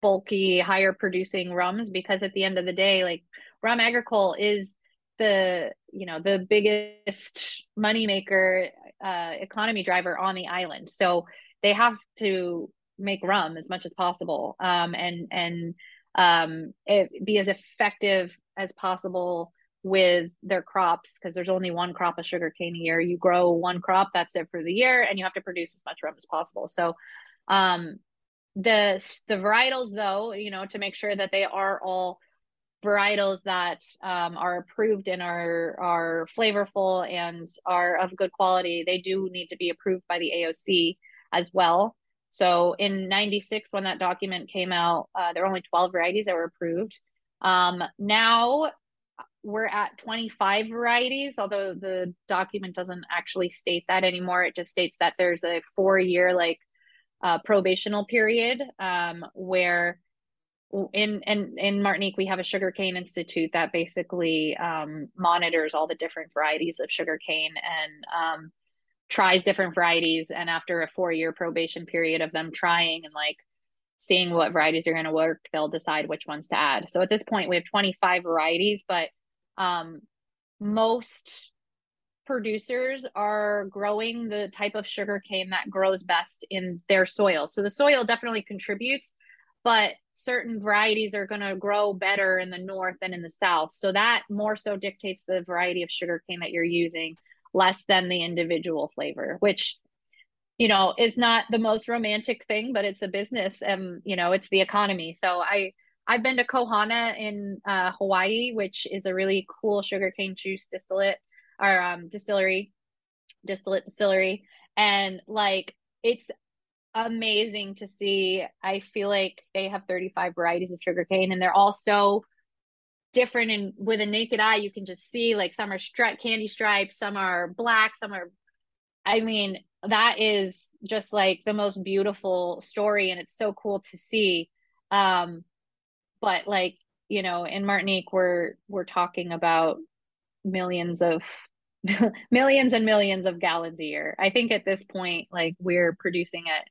bulky, higher producing rums because at the end of the day, like rum agricole is the you know the biggest moneymaker uh, economy driver on the island. So they have to make rum as much as possible um, and and um, be as effective as possible with their crops because there's only one crop of sugar cane a year. You grow one crop, that's it for the year, and you have to produce as much rum as possible. So um, the the varietals though, you know, to make sure that they are all varietals that um, are approved and are are flavorful and are of good quality, they do need to be approved by the AOC as well. So in 96, when that document came out, uh, there were only 12 varieties that were approved. Um, now we're at 25 varieties, although the document doesn't actually state that anymore. It just states that there's a four year like uh, probational period um, where in, in in Martinique we have a sugarcane institute that basically um, monitors all the different varieties of sugarcane and um, tries different varieties. And after a four year probation period of them trying and like seeing what varieties are going to work they'll decide which ones to add. So at this point we have 25 varieties but um, most producers are growing the type of sugar cane that grows best in their soil. So the soil definitely contributes but certain varieties are going to grow better in the north than in the south so that more so dictates the variety of sugar cane that you're using less than the individual flavor, which you know is not the most romantic thing, but it's a business and you know it's the economy. So I I've been to Kō Hana in uh, Hawaii, which is a really cool sugarcane juice distillate or um, distillery, distillate distillery, and like it's amazing to see. I feel like they have 35 varieties of sugarcane, and they're all so different and with a naked eye you can just see like some are stri- candy stripes some are black some are i mean that is just like the most beautiful story and it's so cool to see um but like you know in martinique we're we're talking about millions of millions and millions of gallons a year i think at this point like we're producing at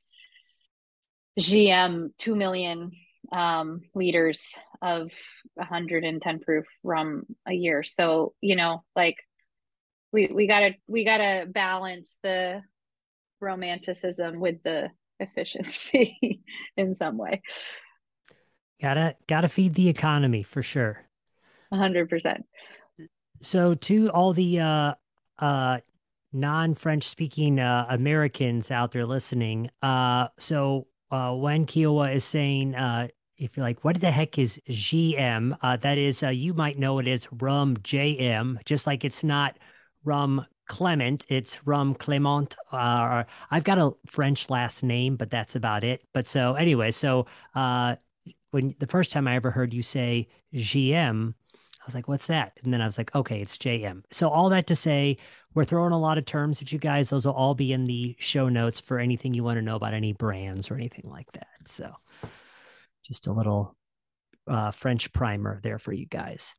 gm 2 million um, liters of 110 proof rum a year. So, you know, like we we got to we got to balance the romanticism with the efficiency in some way. Gotta gotta feed the economy for sure. 100%. So to all the uh uh non-French speaking uh Americans out there listening, uh so uh, when Kiowa is saying, uh, if you're like, what the heck is GM? Uh, that is, uh, you might know it as Rum JM, just like it's not Rum Clement, it's Rum Clement. Uh, I've got a French last name, but that's about it. But so anyway, so uh, when the first time I ever heard you say GM, I was like, what's that? And then I was like, okay, it's JM. So all that to say, we're throwing a lot of terms at you guys. Those will all be in the show notes for anything you want to know about any brands or anything like that. So just a little uh, French primer there for you guys.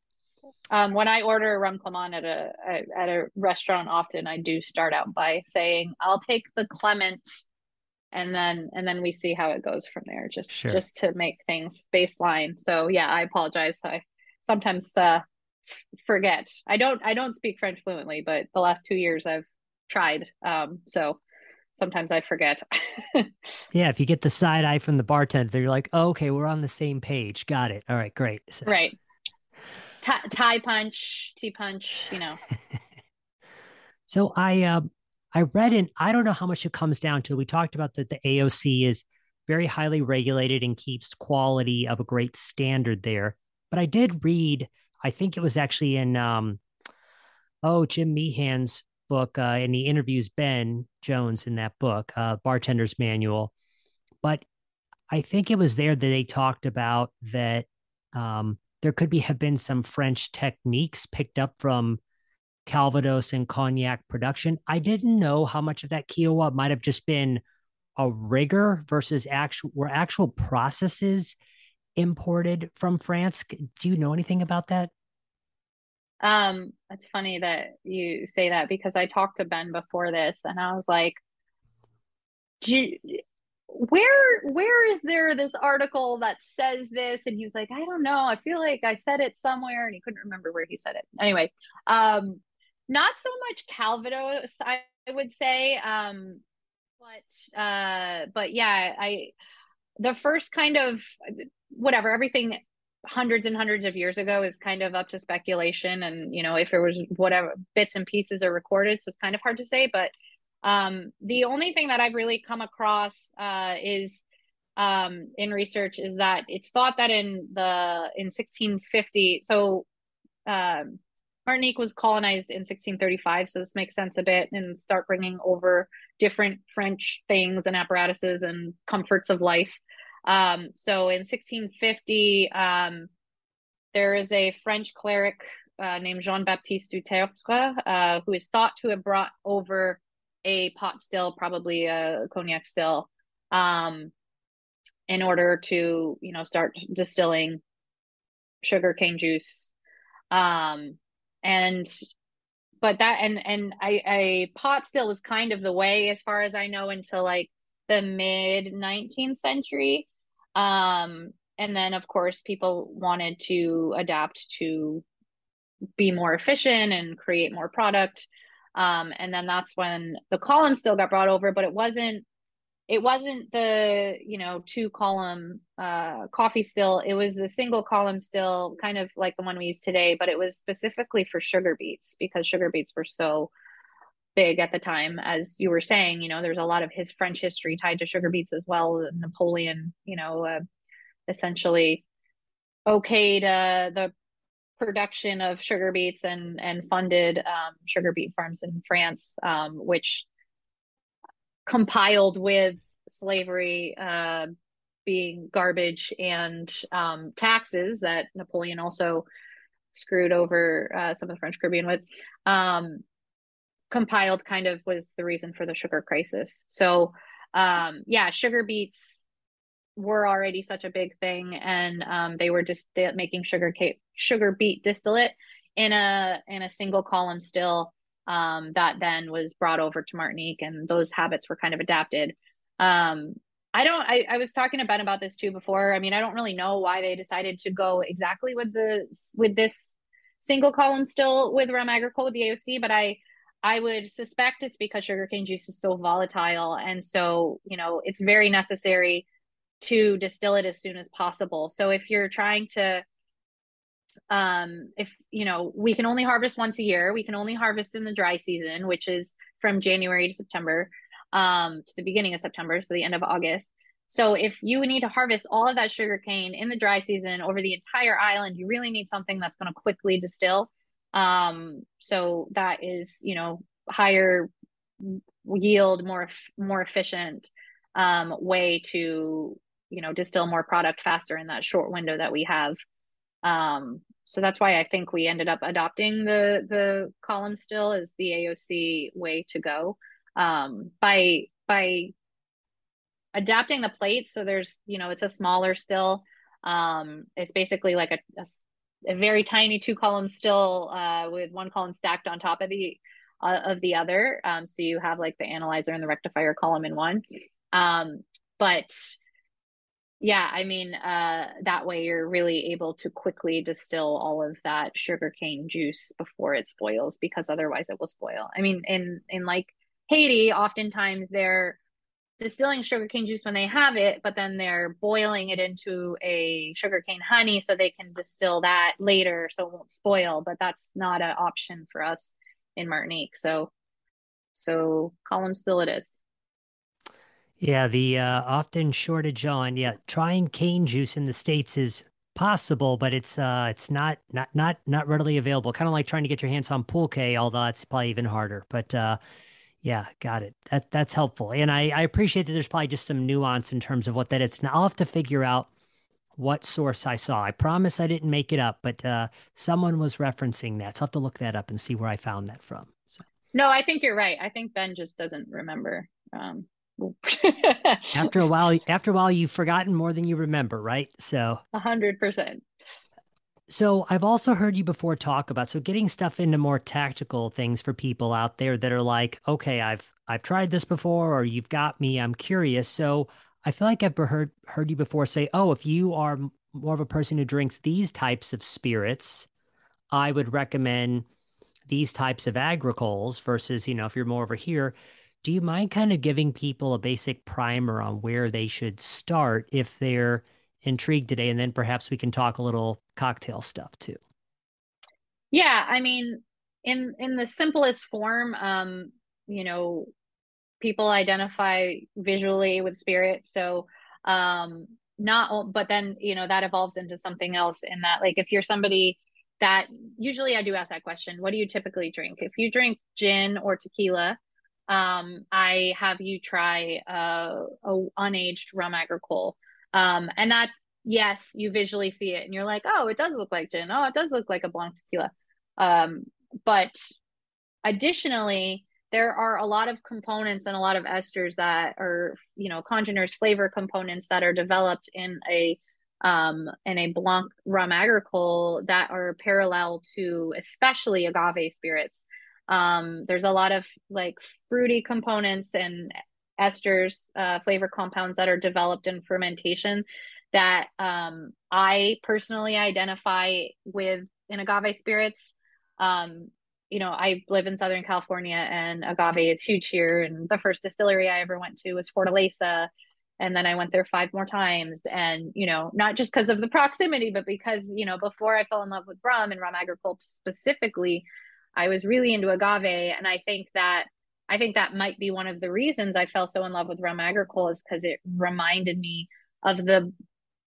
Um, when I order a rum clement at a at a restaurant, often I do start out by saying, "I'll take the Clement," and then and then we see how it goes from there. Just sure. just to make things baseline. So yeah, I apologize. I sometimes uh, forget. I don't I don't speak French fluently, but the last two years I've tried. Um, so sometimes I forget. yeah, if you get the side eye from the bartender, you're like, oh, okay, we're on the same page. Got it. All right, great. So, right. T- tie punch, T punch, you know. so I uh, I read and I don't know how much it comes down to. We talked about that the AOC is very highly regulated and keeps quality of a great standard there. But I did read I think it was actually in um, oh Jim Meehan's book, uh, and he interviews Ben Jones in that book, uh, Bartender's Manual. But I think it was there that they talked about that um, there could be have been some French techniques picked up from Calvados and cognac production. I didn't know how much of that Kiowa might have just been a rigor versus actual were actual processes imported from France. Do you know anything about that? Um, it's funny that you say that because I talked to Ben before this and I was like, "Do where where is there this article that says this and he was like i don't know i feel like i said it somewhere and he couldn't remember where he said it anyway um not so much calvados i, I would say um but uh but yeah i the first kind of whatever everything hundreds and hundreds of years ago is kind of up to speculation and you know if it was whatever bits and pieces are recorded so it's kind of hard to say but um, the only thing that I've really come across uh, is um, in research is that it's thought that in the in 1650, so um, Martinique was colonized in 1635, so this makes sense a bit, and start bringing over different French things and apparatuses and comforts of life. Um, so in 1650, um, there is a French cleric uh, named Jean Baptiste du Tertre uh, who is thought to have brought over a pot still, probably a cognac still, um, in order to you know start distilling sugar cane juice. Um, and but that and and I, I pot still was kind of the way as far as I know until like the mid 19th century. Um, and then of course people wanted to adapt to be more efficient and create more product um, and then that's when the column still got brought over, but it wasn't it wasn't the you know two column uh, Coffey still. It was a single column still kind of like the one we use today but it was specifically for sugar beets because sugar beets were so big at the time. As you were saying you know there's a lot of his french history tied to sugar beets as well napoleon you know uh, essentially okayed uh, the production of sugar beets and and funded um, sugar beet farms in France, um, which compiled with slavery uh, being garbage and um, taxes that Napoleon also screwed over uh, some of the French Caribbean with. Um, compiled kind of was the reason for the sugar crisis. So um, yeah, sugar beets were already such a big thing and um, they were just making sugar cake sugar beet distillate in a in a single column still um, that then was brought over to martinique and those habits were kind of adapted um, i don't I, I was talking to ben about this too before i mean i don't really know why they decided to go exactly with the with this single column still with rum agricole with the aoc but i I would suspect it's because sugarcane juice is so volatile. And so, you know, it's very necessary to distill it as soon as possible. So if you're trying to um if you know we can only harvest once a year. We can only harvest in the dry season which is from january to september um to the beginning of september so the end of august. So if you need to harvest all of that sugar cane in the dry season over the entire island you really need something that's going to quickly distill. Um so that is you know higher yield more more efficient um way to you know distill more product faster in that short window that we have um, so that's why i think we ended up adopting the the column still as the aoc way to go. Um, by by adapting the plate so there's you know it's a smaller still. Um, it's basically like a, a, a very tiny two column still uh, with one column stacked on top of the uh, of the other. Um, so you have like the analyzer and the rectifier column in one. Um, but yeah i mean uh, that way you're really able to quickly distill all of that sugarcane juice before it spoils because otherwise it will spoil. I mean in in like haiti oftentimes they're distilling sugarcane juice when they have it but then they're boiling it into a sugarcane honey so they can distill that later so it won't spoil but that's not an option for us in martinique. So so column still it is yeah, the uh, often shortage on yeah, trying cane juice in the states is possible, but it's uh it's not not not not readily available. Kind of like trying to get your hands on pulque, although it's probably even harder. But uh yeah, got it. That that's helpful. And I, I appreciate that there's probably just some nuance in terms of what that is. Now I'll have to figure out what source I saw. I promise I didn't make it up, but uh someone was referencing that. So I'll have to look that up and see where I found that from. So No, I think you're right. I think Ben just doesn't remember. Um after a while, after a while, you've forgotten more than you remember, right? So a hundred percent. So I've also heard you before talk about so getting stuff into more tactical things for people out there that are like, okay, I've I've tried this before, or you've got me. I'm curious. So I feel like I've heard heard you before say, "Oh, if you are more of a person who drinks these types of spirits, I would recommend these types of agricoles versus, you know, if you're more over here." Do you mind kind of giving people a basic primer on where they should start if they're intrigued today? And then perhaps we can talk a little cocktail stuff too. Yeah, I mean, in in the simplest form, um, you know, people identify visually with spirit. So um not but then you know that evolves into something else in that like if you're somebody that usually I do ask that question, what do you typically drink? If you drink gin or tequila, um, I have you try uh, a unaged rum agricole. Um, and that, yes, you visually see it and you're like, oh, it does look like gin. Oh, it does look like a blanc tequila. Um, but additionally, there are a lot of components and a lot of esters that are, you know, congeners flavor components that are developed in a um, in a blanc rum agricole that are parallel to especially agave spirits. Um, there's a lot of like fruity components and esters, uh, flavor compounds that are developed in fermentation that um, I personally identify with in agave spirits. Um, you know, I live in Southern California and agave is huge here. And the first distillery I ever went to was Fortaleza. And then I went there five more times. And, you know, not just because of the proximity, but because, you know, before I fell in love with rum and rum agricole specifically, I was really into agave. And I think that I think that might be one of the reasons I fell so in love with rum agricole is because it reminded me of the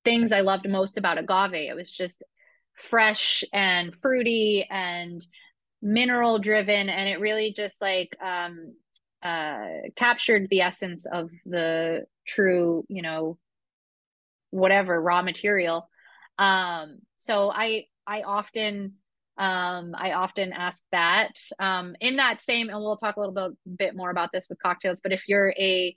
things I loved most about agave. It was just fresh and fruity and mineral driven and it really just like um uh captured the essence of the true you know whatever raw material um so i i often um, I often ask that. Um, in that same, and we'll talk a little bit, bit more about this with cocktails, but if you're a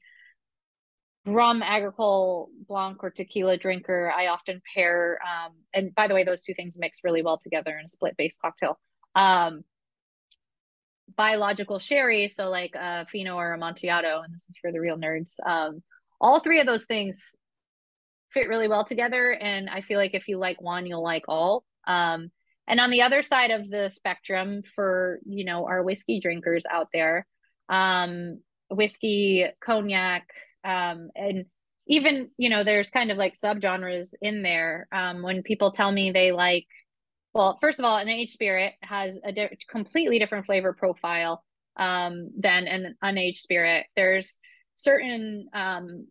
rum, agricole, blanc, or tequila drinker, I often pair, um, and by the way, those two things mix really well together in a split base cocktail. Um, biological sherry, so like a Fino or Amontillado, and this is for the real nerds. Um, all three of those things fit really well together, and I feel like if you like one, you'll like all. Um, and on the other side of the spectrum, for you know our whiskey drinkers out there, um, whiskey, cognac, um, and even you know there's kind of like subgenres in there. Um, when people tell me they like, well, first of all, an aged spirit has a di- completely different flavor profile um, than an unaged spirit. There's certain um,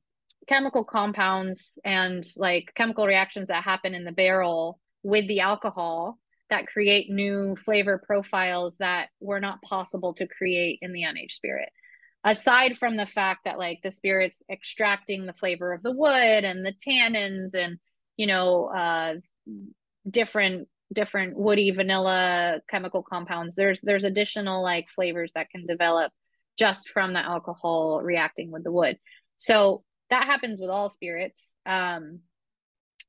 chemical compounds and like chemical reactions that happen in the barrel with the alcohol that create new flavor profiles that were not possible to create in the unaged spirit. Aside from the fact that like the spirit's extracting the flavor of the wood and the tannins and you know uh different different woody vanilla chemical compounds there's there's additional like flavors that can develop just from the alcohol reacting with the wood. So that happens with all spirits. Um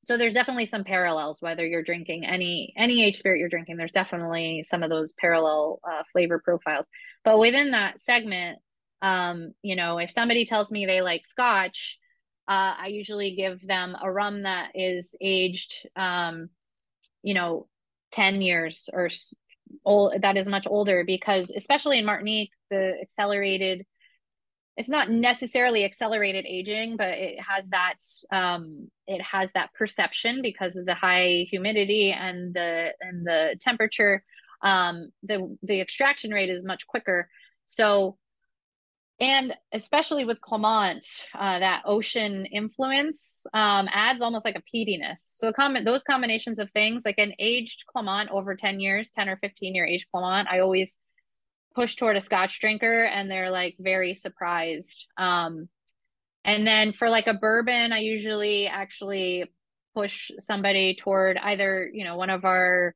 so there's definitely some parallels whether you're drinking any any age spirit you're drinking there's definitely some of those parallel uh, flavor profiles. But within that segment um you know if somebody tells me they like scotch uh, i usually give them a rum that is aged um you know 10 years or old that is much older because especially in martinique the accelerated it's not necessarily accelerated aging, but it has that um, it has that perception because of the high humidity and the and the temperature. Um, the the extraction rate is much quicker. So, and especially with Clement, uh, that ocean influence um, adds almost like a peatiness. So, com- those combinations of things, like an aged Clement over ten years, ten or fifteen year aged Clement, I always push toward a scotch drinker and they're like very surprised. Um and then for like a bourbon i usually actually push somebody toward either you know one of our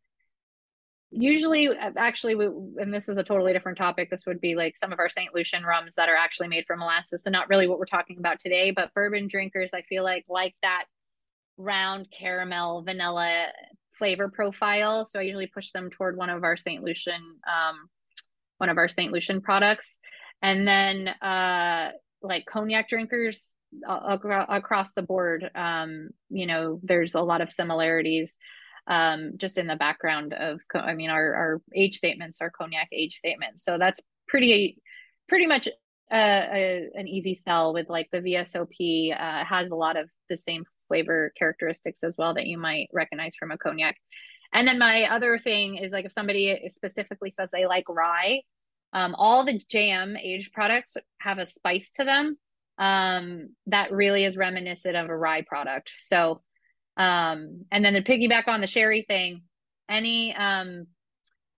usually actually we, and this is a totally different topic this would be like some of our st lucian rums that are actually made from molasses so not really what we're talking about today but bourbon drinkers i feel like like that round caramel vanilla flavor profile so i usually push them toward one of our st lucian um, one of our St. Lucian products. And then uh like cognac drinkers, across the board um, you know there's a lot of similarities um, just in the background of i mean our, our age statements are cognac age statements so that's pretty pretty much uh, a, an easy sell with like the vsop uh, has a lot of the same flavor characteristics as well that you might recognize from a cognac and then my other thing is like if somebody specifically says they like rye um, all the jam aged products have a spice to them um, that really is reminiscent of a rye product. So, um, and then to piggyback on the sherry thing, any um,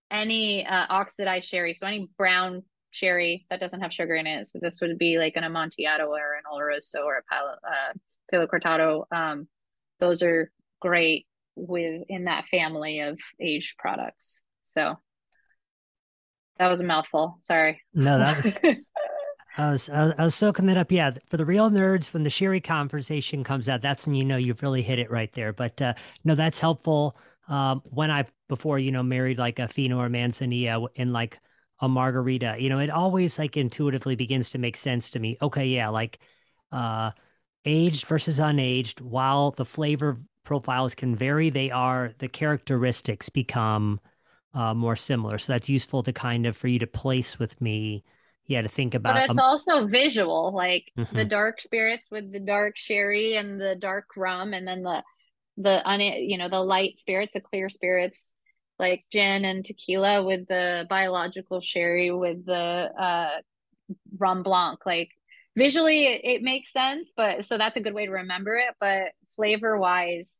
any uh, oxidized sherry, so any brown sherry that doesn't have sugar in it. So this would be like an Amontillado or an Oloroso or a Palo, uh, Palo Cortado. Um, those are great with in that family of aged products. So that was a mouthful. Sorry. No, that was I was, I was soaking that up. Yeah, for the real nerds, when the sherry conversation comes out, that's when you know you've really hit it right there. But uh, no, that's helpful. Um, when I before you know married like a Fino or Manzanilla in like a margarita, you know, it always like intuitively begins to make sense to me. Okay, yeah, like uh, aged versus unaged. While the flavor profiles can vary, they are the characteristics become uh, more similar. So that's useful to kind of for you to place with me yeah to think about but it's um, also visual like mm-hmm. the dark spirits with the dark sherry and the dark rum and then the the un you know the light spirits the clear spirits like gin and tequila with the biological sherry with the uh rum blanc like visually it, it makes sense but so that's a good way to remember it but flavor wise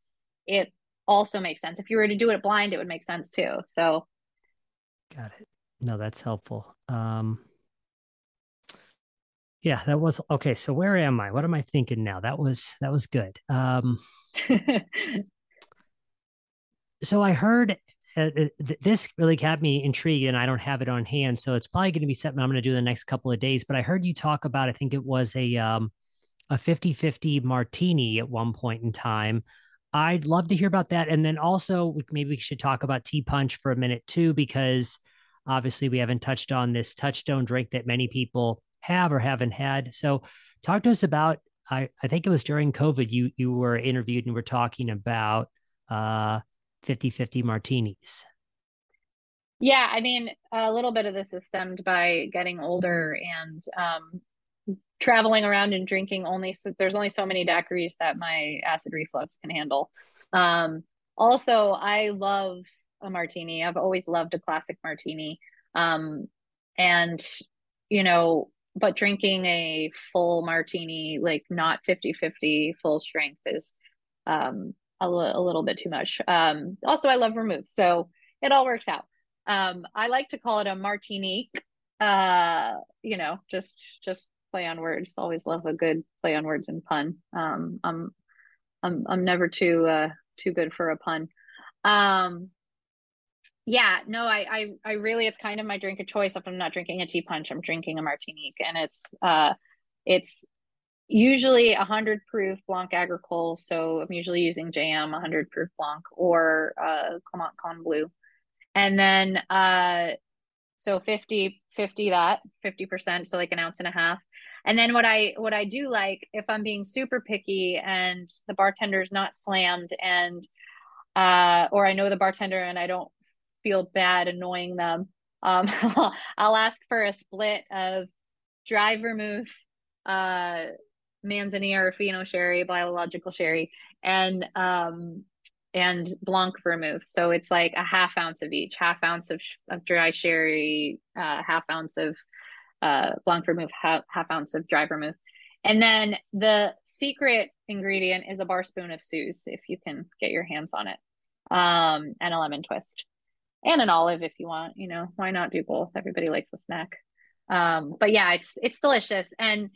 it also makes sense if you were to do it blind it would make sense too so got it no that's helpful um yeah, that was okay. So where am I? What am I thinking now? That was that was good. Um, so I heard uh, uh this really kept me intrigued, and I don't have it on hand, so it's probably going to be something I'm going to do the next couple of days. But I heard you talk about, I think it was a um, a 50-50 martini at one point in time. I'd love to hear about that, and then also maybe we should talk about Ti' Punch for a minute too, because obviously we haven't touched on this touchstone drink that many people have or haven't had. So talk to us about I, I think it was during COVID you you were interviewed and were talking about uh 50-50 martinis. Yeah, I mean, a little bit of this is stemmed by getting older and um, traveling around and drinking only so there's only so many daiquiris that my acid reflux can handle. Um, also, I love a martini. I've always loved a classic martini. Um, and you know, but drinking a full martini, like not 50 50 full strength, is um, a, little bit too much. Um, also, I love vermouth, so it all works out. Um, I like to call it a martinique. Uh, you know, just just play on words. Always love a good play on words and pun. Um, I'm I'm I'm never too uh too good for a pun. Um, yeah, no, I, I, I really, it's kind of my drink of choice. If I'm not drinking a Ti' Punch, I'm drinking a martinique, and it's, uh, it's usually a hundred proof Blanc Agricole. So I'm usually using JM, a hundred proof Blanc, or uh, Clément Canne Bleue, and then uh, so 50, 50 that 50 percent, so like an ounce and a half. And then what I what I do like if I'm being super picky and the bartender's not slammed and uh, or I know the bartender and I don't feel bad annoying them. Um, I'll ask for a split of dry vermouth, uh, Manzanilla or Fino sherry, biological sherry, and um, and Blanc vermouth. So it's like a half ounce of each, half ounce of, of dry sherry, uh, half ounce of uh, Blanc vermouth, half, half ounce of dry vermouth. And then the secret ingredient is a bar spoon of Suze, if you can get your hands on it, um, and a lemon twist. And an olive if you want you know why not do both? Everybody likes a snack. Um but yeah it's it's delicious. And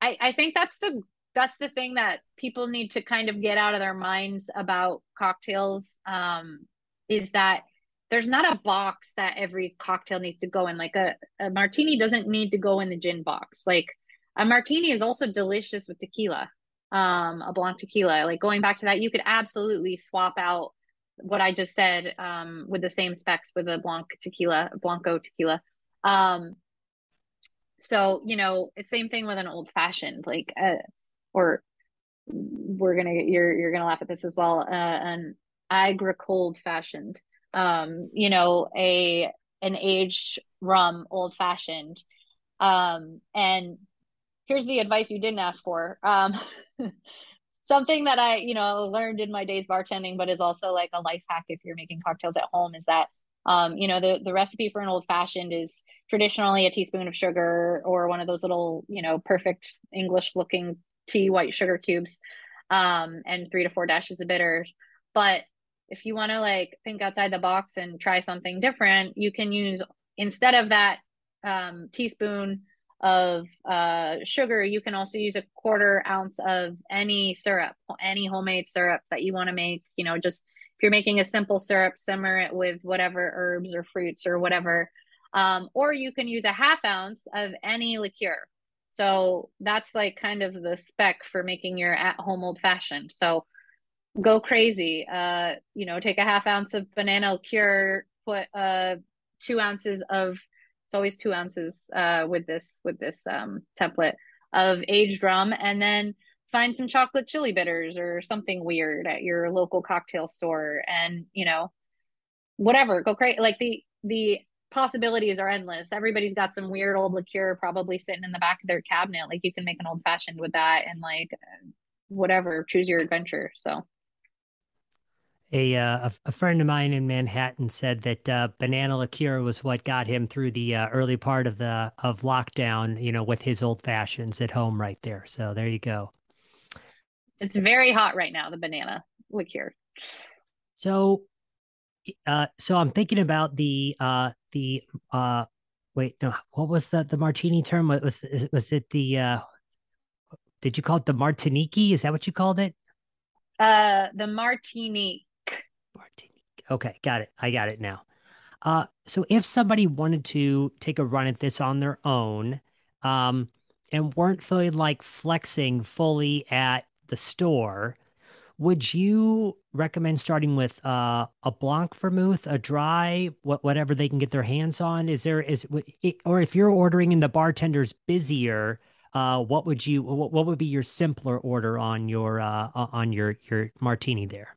i i think that's the that's the thing that people need to kind of get out of their minds about cocktails um is that there's not a box that every cocktail needs to go in like a, a martini doesn't need to go in the gin box like a martini is also delicious with tequila um a blanc tequila like going back to that you could absolutely swap out what I just said um, with the same specs with a Blanc tequila, Blanco tequila. Um, so you know, it's same thing with an old fashioned. Like uh, or we're gonna you're you're gonna laugh at this as well. Uh, an agricold fashioned, um, you know, a an aged rum, old fashioned, um, and here's the advice you didn't ask for. Um, something that I, you know, learned in my days bartending, but is also like a life hack if you're making cocktails at home is that, um, you know, the, the recipe for an old fashioned is traditionally a teaspoon of sugar or one of those little, you know, perfect English looking tea white sugar cubes, um, and three to four dashes of bitter. But if you want to like think outside the box and try something different, you can use instead of that um, teaspoon of uh, sugar, you can also use a quarter ounce of any syrup, any homemade syrup that you want to make. You know, just if you're making a simple syrup, simmer it with whatever herbs or fruits or whatever. Um, or you can use a half ounce of any liqueur. So that's like kind of the spec for making your at home old fashioned. So go crazy. Uh, you know, take a half ounce of banana liqueur, put uh, two ounces of it's always two ounces uh, with this with this um, template of aged rum, and then find some chocolate chili bitters or something weird at your local cocktail store, and you know, whatever, go crazy. Like the the possibilities are endless. Everybody's got some weird old liqueur probably sitting in the back of their cabinet. Like you can make an old fashioned with that, and like whatever, choose your adventure. So a, uh, a friend of mine in Manhattan said that uh, banana liqueur was what got him through the uh, early part of the of lockdown. You know, with his old fashions at home, right there. So there you go. It's very hot right now. The banana liqueur. So, uh, so I'm thinking about the uh the uh wait no what was the the martini term? What was was it the uh did you call it the martiniki? Is that what you called it? Uh, the martini. Okay, got it. I got it now. Uh, so if somebody wanted to take a run at this on their own, um, and weren't feeling like flexing fully at the store, would you recommend starting with uh, a blanc vermouth, a dry, what, whatever they can get their hands on? Is there is or if you're ordering and the bartender's busier, uh, what would you what, what would be your simpler order on your uh, on your your martini there?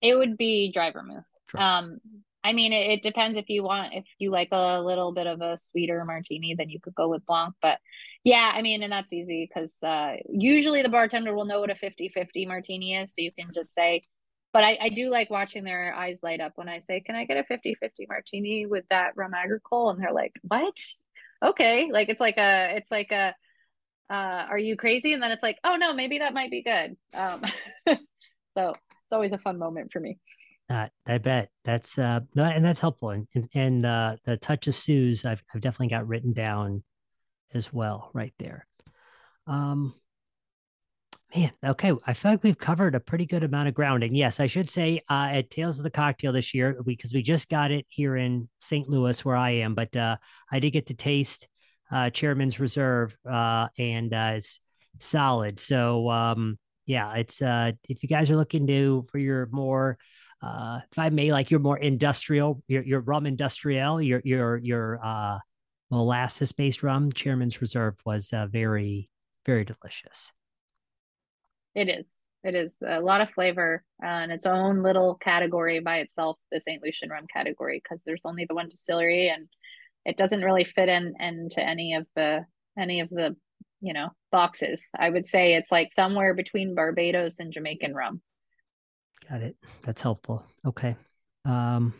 It would be dry vermouth. Um, I mean, it, it, depends if you want, if you like a little bit of a sweeter martini, then you could go with Blanc. But yeah, I mean, and that's easy because uh, usually the bartender will know what a 50 50 martini is. So you can just say, but I, I do like watching their eyes light up when I say, Can I get a 50 50 martini with that rum agricole? And they're like, What? Okay. Like it's like a, it's like a, uh, are you crazy? And then it's like, oh no, maybe that might be good. Um, so it's always a fun moment for me. Uh, I bet that's uh, and that's helpful. And and, and uh, the touch of Suze, I've I've definitely got written down as well, right there. Um, man, okay, I feel like we've covered a pretty good amount of ground. And yes, I should say uh, at Tales of the Cocktail this year because we, we just got it here in St. Louis where I am, but uh, I did get to taste uh, Chairman's Reserve uh, and uh, it's solid. So um, yeah, it's uh, if you guys are looking to for your more uh, if I may, like your more industrial, your your rum industrial, your your your uh, molasses based rum, Chairman's Reserve was uh, very very delicious. It is. It is a lot of flavor and its own little category by itself, the St. Lucian rum category, because there's only the one distillery and it doesn't really fit in into any of the any of the you know boxes. I would say it's like somewhere between barbados and jamaican rum. Got it. That's helpful. Okay. Um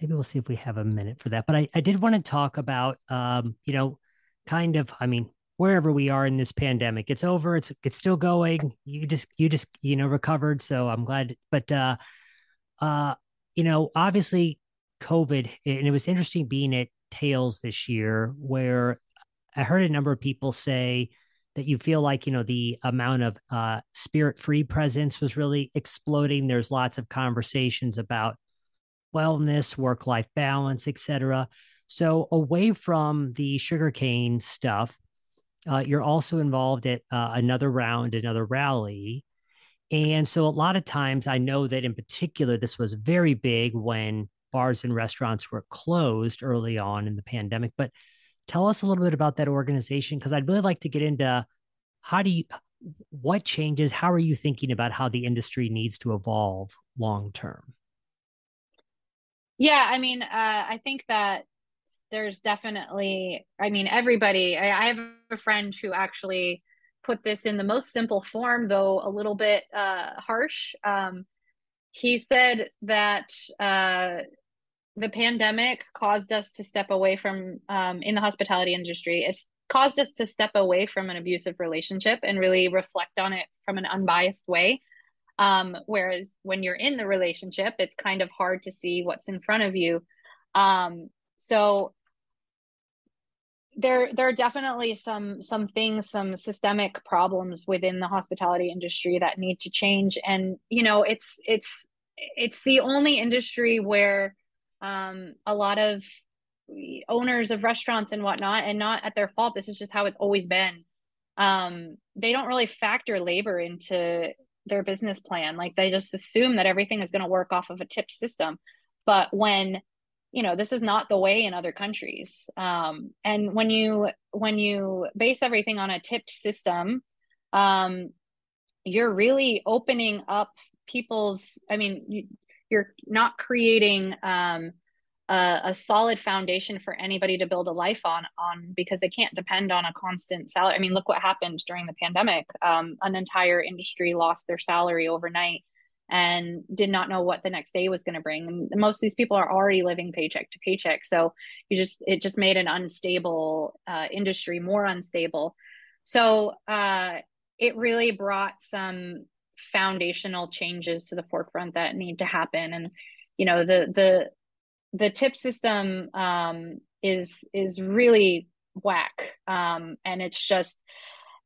maybe we'll see if we have a minute for that. But i, I did want to talk about um you know kind of i mean wherever we are in this pandemic it's over it's it's still going. You just you just you know recovered so i'm glad. But uh uh you know obviously covid and it was interesting being at tales this year where I heard a number of people say that you feel like you know the amount of uh, spirit free presence was really exploding. There's lots of conversations about wellness, work life balance, etc. So away from the sugarcane stuff, uh, you're also involved at uh, another round, another rally. And so a lot of times I know that in particular, this was very big when bars and restaurants were closed early on in the pandemic. But tell us a little bit about that organization because I'd really like to get into how do you what changes? How are you thinking about how the industry needs to evolve long term? Yeah, I mean, uh, I think that there's definitely, I mean, everybody, I, I, have a friend who actually put this in the most simple form, though a little bit uh, harsh. Um, he said that uh, the pandemic caused us to step away from, um, in the hospitality industry, it's caused us to step away from an abusive relationship and really reflect on it from an unbiased way. Um, whereas when you're in the relationship, it's kind of hard to see what's in front of you. Um, so there there are definitely some some things some systemic problems within the hospitality industry that need to change and you know it's it's it's the only industry where um a lot of owners of restaurants and whatnot and not at their fault. This is just how it's always been. Um they don't really factor labor into their business plan. Like they just assume that everything is going to work off of a tip system. But when you know this is not the way in other countries. Um, and when you when you base everything on a tipped system um, you're really opening up people's i mean you're not creating um, a, a, solid foundation for anybody to build a life on on because they can't depend on a constant salary i mean look what happened during the pandemic um, an entire industry lost their salary overnight and did not know what the next day was going to bring. And most of these people are already living paycheck to paycheck. So you just, it just made an unstable uh, industry more unstable. So uh, it really brought some foundational changes to the forefront that need to happen. And, you know, the, the, the tip system um, is, is really whack. Um, and it's just,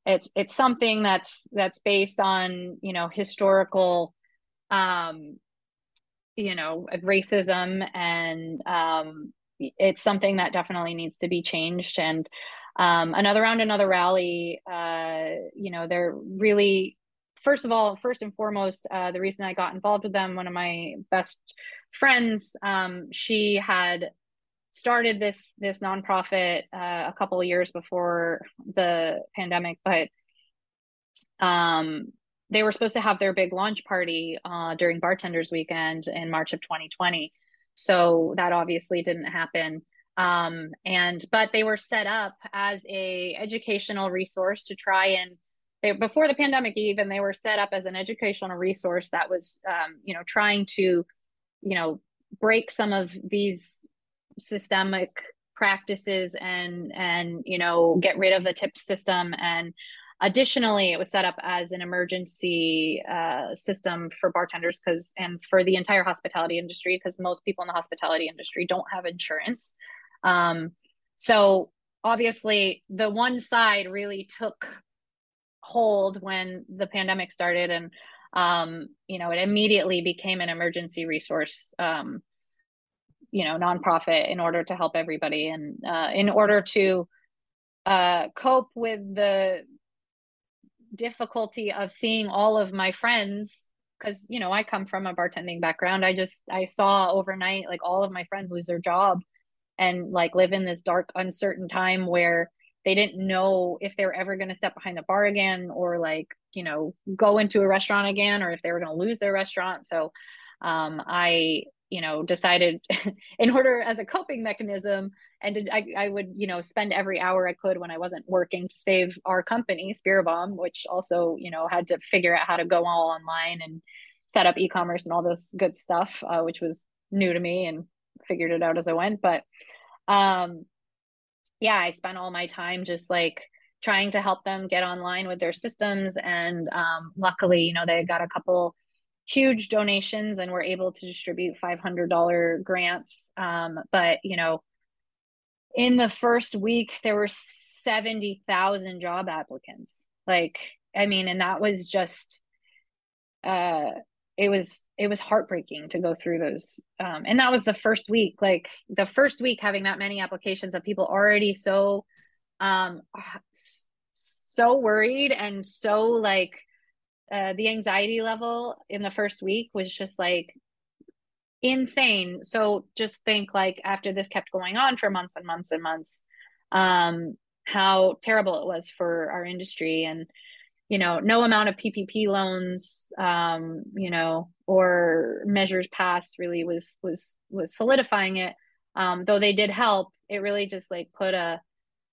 it's, it's something that's, that's based on, you know, historical um, you know, racism, and um, it's something that definitely needs to be changed. And um, another round, another rally. Uh, you know, they're really, first of all, first and foremost, uh, the reason I got involved with them, one of my best friends, um, she had started this this nonprofit uh, a couple of years before the pandemic, but um, they were supposed to have their big launch party uh, during bartenders weekend in march of 2020 so that obviously didn't happen. Um, and but they were set up as a educational resource to try and they, before the pandemic even they were set up as an educational resource that was um, you know trying to you know break some of these systemic practices and and you know get rid of the tip system and Additionally, it was set up as an emergency uh, system for bartenders because, and for the entire hospitality industry, because most people in the hospitality industry don't have insurance. Um, so obviously, the one side really took hold when the pandemic started, and um, you know, it immediately became an emergency resource. Um, you know, nonprofit in order to help everybody, and uh, in order to uh, cope with the difficulty of seeing all of my friends because you know i come from a bartending background i just i saw overnight like all of my friends lose their job and like live in this dark uncertain time where they didn't know if they were ever going to step behind the bar again or like you know go into a restaurant again or if they were going to lose their restaurant. So um, i you know decided in order as a coping mechanism and I, I would you know spend every hour i could when i wasn't working to save our company Bomb, which also you know had to figure out how to go all online and set up e-commerce and all this good stuff uh, which was new to me and figured it out as i went. But um yeah i spent all my time just like trying to help them get online with their systems and um luckily you know they got a couple huge donations and we're able to distribute $500 grants. Um, but, you know, in the first week, there were 70,000 job applicants. Like, I mean, and that was just, uh, it was it was heartbreaking to go through those um, and that was the first week like the first week having that many applications of people already so um so worried and so like uh, the anxiety level in the first week was just like insane. So just think like after this kept going on for months and months and months, um, how terrible it was for our industry. And you know, no amount of PPP loans, um, you know, or measures passed really was was was solidifying it. Um, though they did help, it really just like put a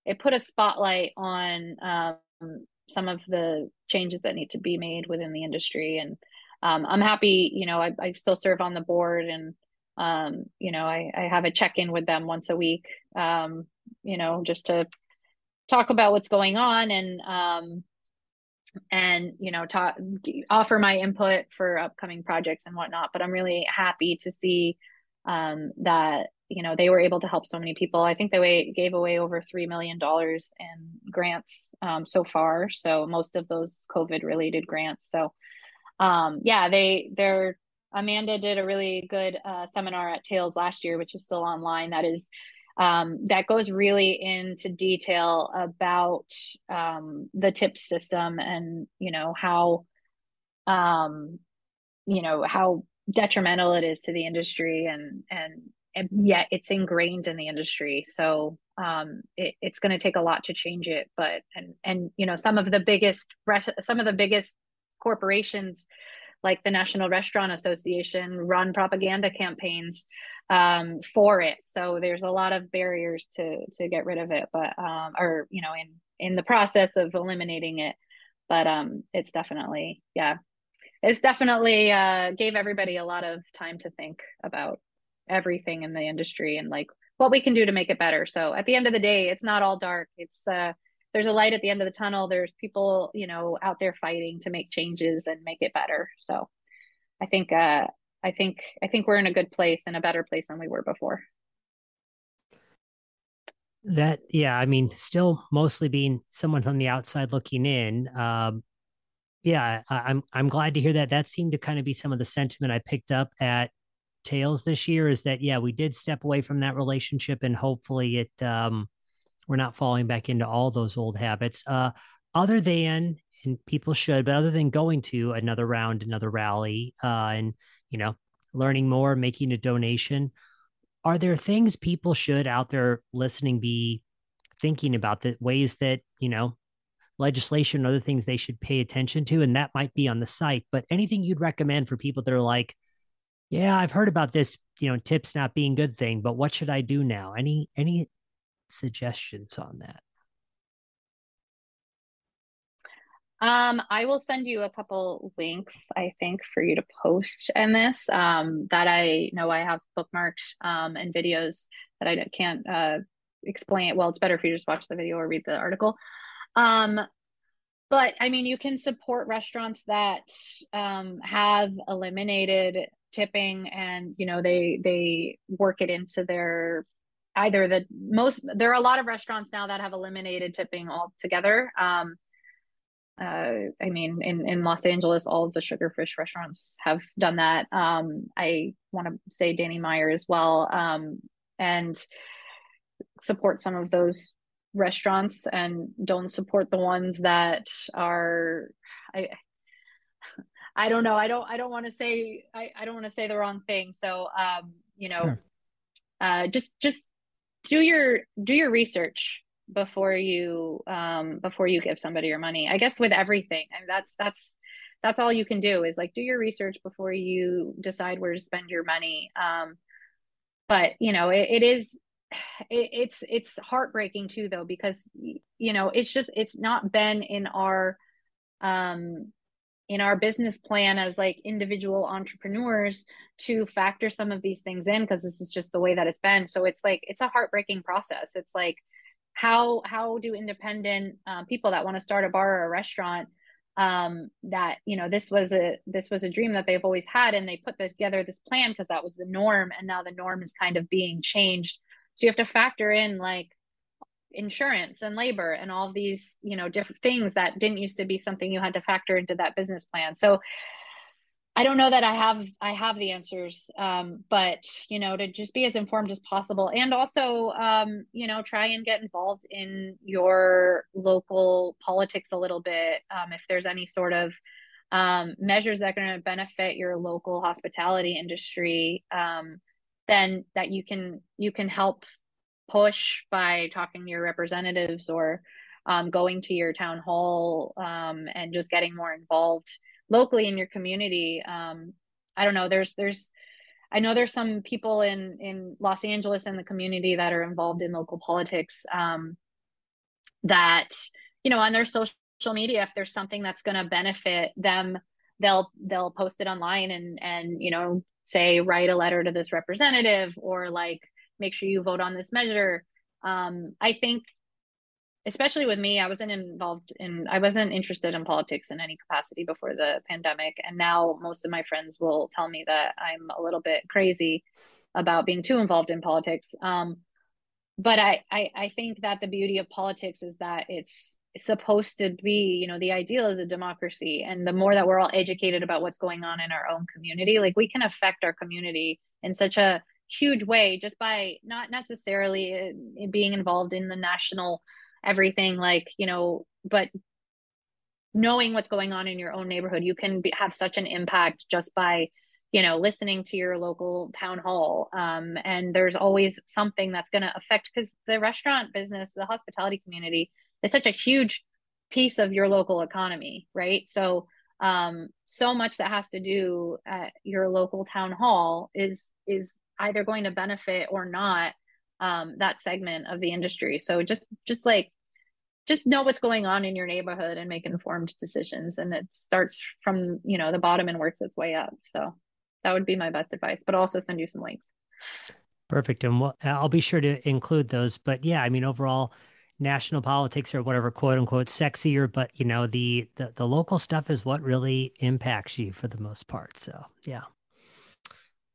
it put a spotlight on um, some of the changes that need to be made within the industry. And um, I'm happy, you know, I, I still serve on the board and um, you know, I, I have a check in with them once a week, um, you know, just to talk about what's going on and um, and you know talk offer my input for upcoming projects and whatnot but i'm really happy to see um, that you know they were able to help so many people. I think they gave away over three million dollars in grants um, so far. So most of those covid related grants. So um, yeah they they're amanda did a really good uh, seminar at tales last year which is still online. That is um, that goes really into detail about um, the tip system and you know how um, you know how detrimental it is to the industry and and, and yet it's ingrained in the industry. So um, it, it's going to take a lot to change it but and and you know some of the biggest some of the biggest corporations like the National Restaurant Association run propaganda campaigns um, for it. So there's a lot of barriers to to get rid of it, but um, or you know, in in the process of eliminating it. But um, it's definitely yeah, it's definitely uh, gave everybody a lot of time to think about everything in the industry and like what we can do to make it better. So at the end of the day, it's not all dark. It's uh, there's a light at the end of the tunnel. There's people, you know, out there fighting to make changes and make it better. So I think uh, I think I think we're in a good place and a better place than we were before. That yeah, I mean, still mostly being someone from the outside looking in. Um, yeah, I, I'm I'm glad to hear that. That seemed to kind of be some of the sentiment I picked up at Tales this year. Is that yeah, we did step away from that relationship, and hopefully it um, we're not falling back into all those old habits. Uh, other than and people should, but other than going to another round, another rally, uh, and you know, learning more, making a donation. Are there things people should out there listening be thinking about the ways that, you know, legislation, other things they should pay attention to? And that might be on the site, but anything you'd recommend for people that are like, yeah, I've heard about this, you know, tips not being good thing, but what should I do now? Any, any suggestions on that? Um, I will send you a couple links, I think, for you to post in this um, that I know I have bookmarked um, and videos that I can't uh, explain. It. Well, it's better if you just watch the video or read the article. Um, but I mean, you can support restaurants that um, have eliminated tipping and you know they they work it into their either the most there are a lot of restaurants now that have eliminated tipping altogether um, uh, I mean, in, in Los Angeles, all of the sugarfish restaurants have done that. Um, I want to say Danny Meyer as well, um, and support some of those restaurants and don't support the ones that are, I, I don't know. I don't, I don't want to say, I, I don't want to say the wrong thing. So, um, you know, sure. uh, just, just do your, do your research before you um before you give somebody your money. I guess with everything I mean, that's that's that's all you can do is like do your research before you decide where to spend your money. Um but you know it, it is it, it's it's heartbreaking too though because you know it's just it's not been in our um in our business plan as like individual entrepreneurs to factor some of these things in because this is just the way that it's been. So it's like it's a heartbreaking process. It's like how how do independent uh, people that want to start a bar or a restaurant um, that you know this was a this was a dream that they've always had and they put together this plan because that was the norm and now the norm is kind of being changed. So you have to factor in like insurance and labor and all these you know different things that didn't used to be something you had to factor into that business plan so I don't know that I have I have the answers, um, but you know, to just be as informed as possible, and also, um, you know, try and get involved in your local politics a little bit. Um, if there's any sort of um, measures that are going to benefit your local hospitality industry, um, then that you can you can help push by talking to your representatives or um, going to your town hall um, and just getting more involved locally in your community. Um, I don't know. There's there's I know there's some people in in Los Angeles and the community that are involved in local politics um, that you know on their social media if there's something that's going to benefit them they'll they'll post it online and and you know say write a letter to this representative or like make sure you vote on this measure. Um, i think especially with me i wasn't involved in i wasn't interested in politics in any capacity before the pandemic. And now most of my friends will tell me that i'm a little bit crazy about being too involved in politics. Um, but I, I i think that the beauty of politics is that it's supposed to be you know the ideal is a democracy. And the more that we're all educated about what's going on in our own community like we can affect our community in such a huge way just by not necessarily uh, being involved in the national everything like you know but knowing what's going on in your own neighborhood you can be, have such an impact just by you know listening to your local town hall. Um, and there's always something that's going to affect because the restaurant business the hospitality community is such a huge piece of your local economy right? So um, so much that has to do at your local town hall is is either going to benefit or not um, that segment of the industry. So just just like just know what's going on in your neighborhood and make informed decisions. And it starts from you know the bottom and works its way up. So that would be my best advice but also send you some links. Perfect. And we'll, i'll be sure to include those. But yeah i mean overall national politics or whatever quote unquote sexier but you know the, the the local stuff is what really impacts you for the most part. So yeah.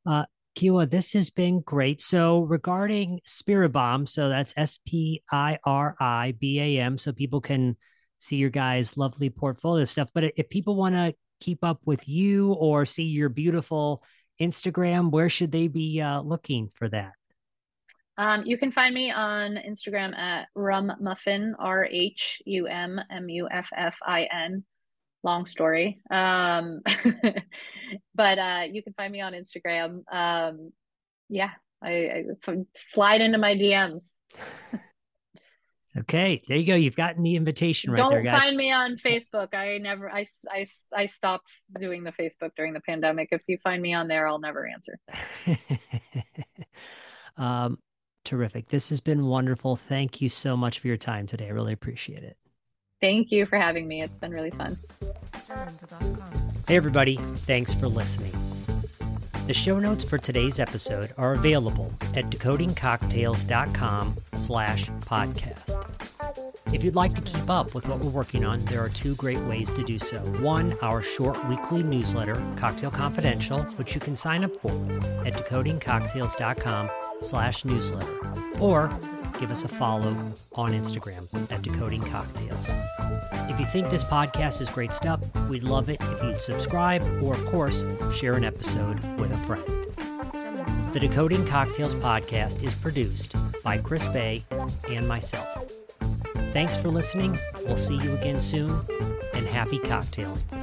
Uh Kiowa, this has been great. So regarding Spiribam, so that's S P I R I B A M, so people can see your guys' lovely portfolio stuff. But if people want to keep up with you or see your beautiful Instagram, where should they be uh, looking for that? Um, you can find me on Instagram at Rhum Muffin, R H U M M U F F I N long story. Um, but uh, you can find me on Instagram. Um, yeah, I, I slide into my DMs. okay, there you go. You've gotten the invitation right Don't there, guys. find me on Facebook. I never. I, I, I stopped doing the Facebook during the pandemic. If you find me on there, I'll never answer. um, terrific. This has been wonderful. Thank you so much for your time today. I really appreciate it. Thank you for having me. It's been really fun. Hey, everybody. Thanks for listening. The show notes for today's episode are available at decodingcocktails.com slash podcast. If you'd like to keep up with what we're working on, there are two great ways to do so. One, our short weekly newsletter, Cocktail Confidential, which you can sign up for at decodingcocktails.com slash newsletter. Or give us a follow on Instagram at Decoding Cocktails. If you think this podcast is great stuff, we'd love it if you'd subscribe or, of course, share an episode with a friend. The Decoding Cocktails podcast is produced by Chris Bay and myself. Thanks for listening. We'll see you again soon, and happy cocktailing.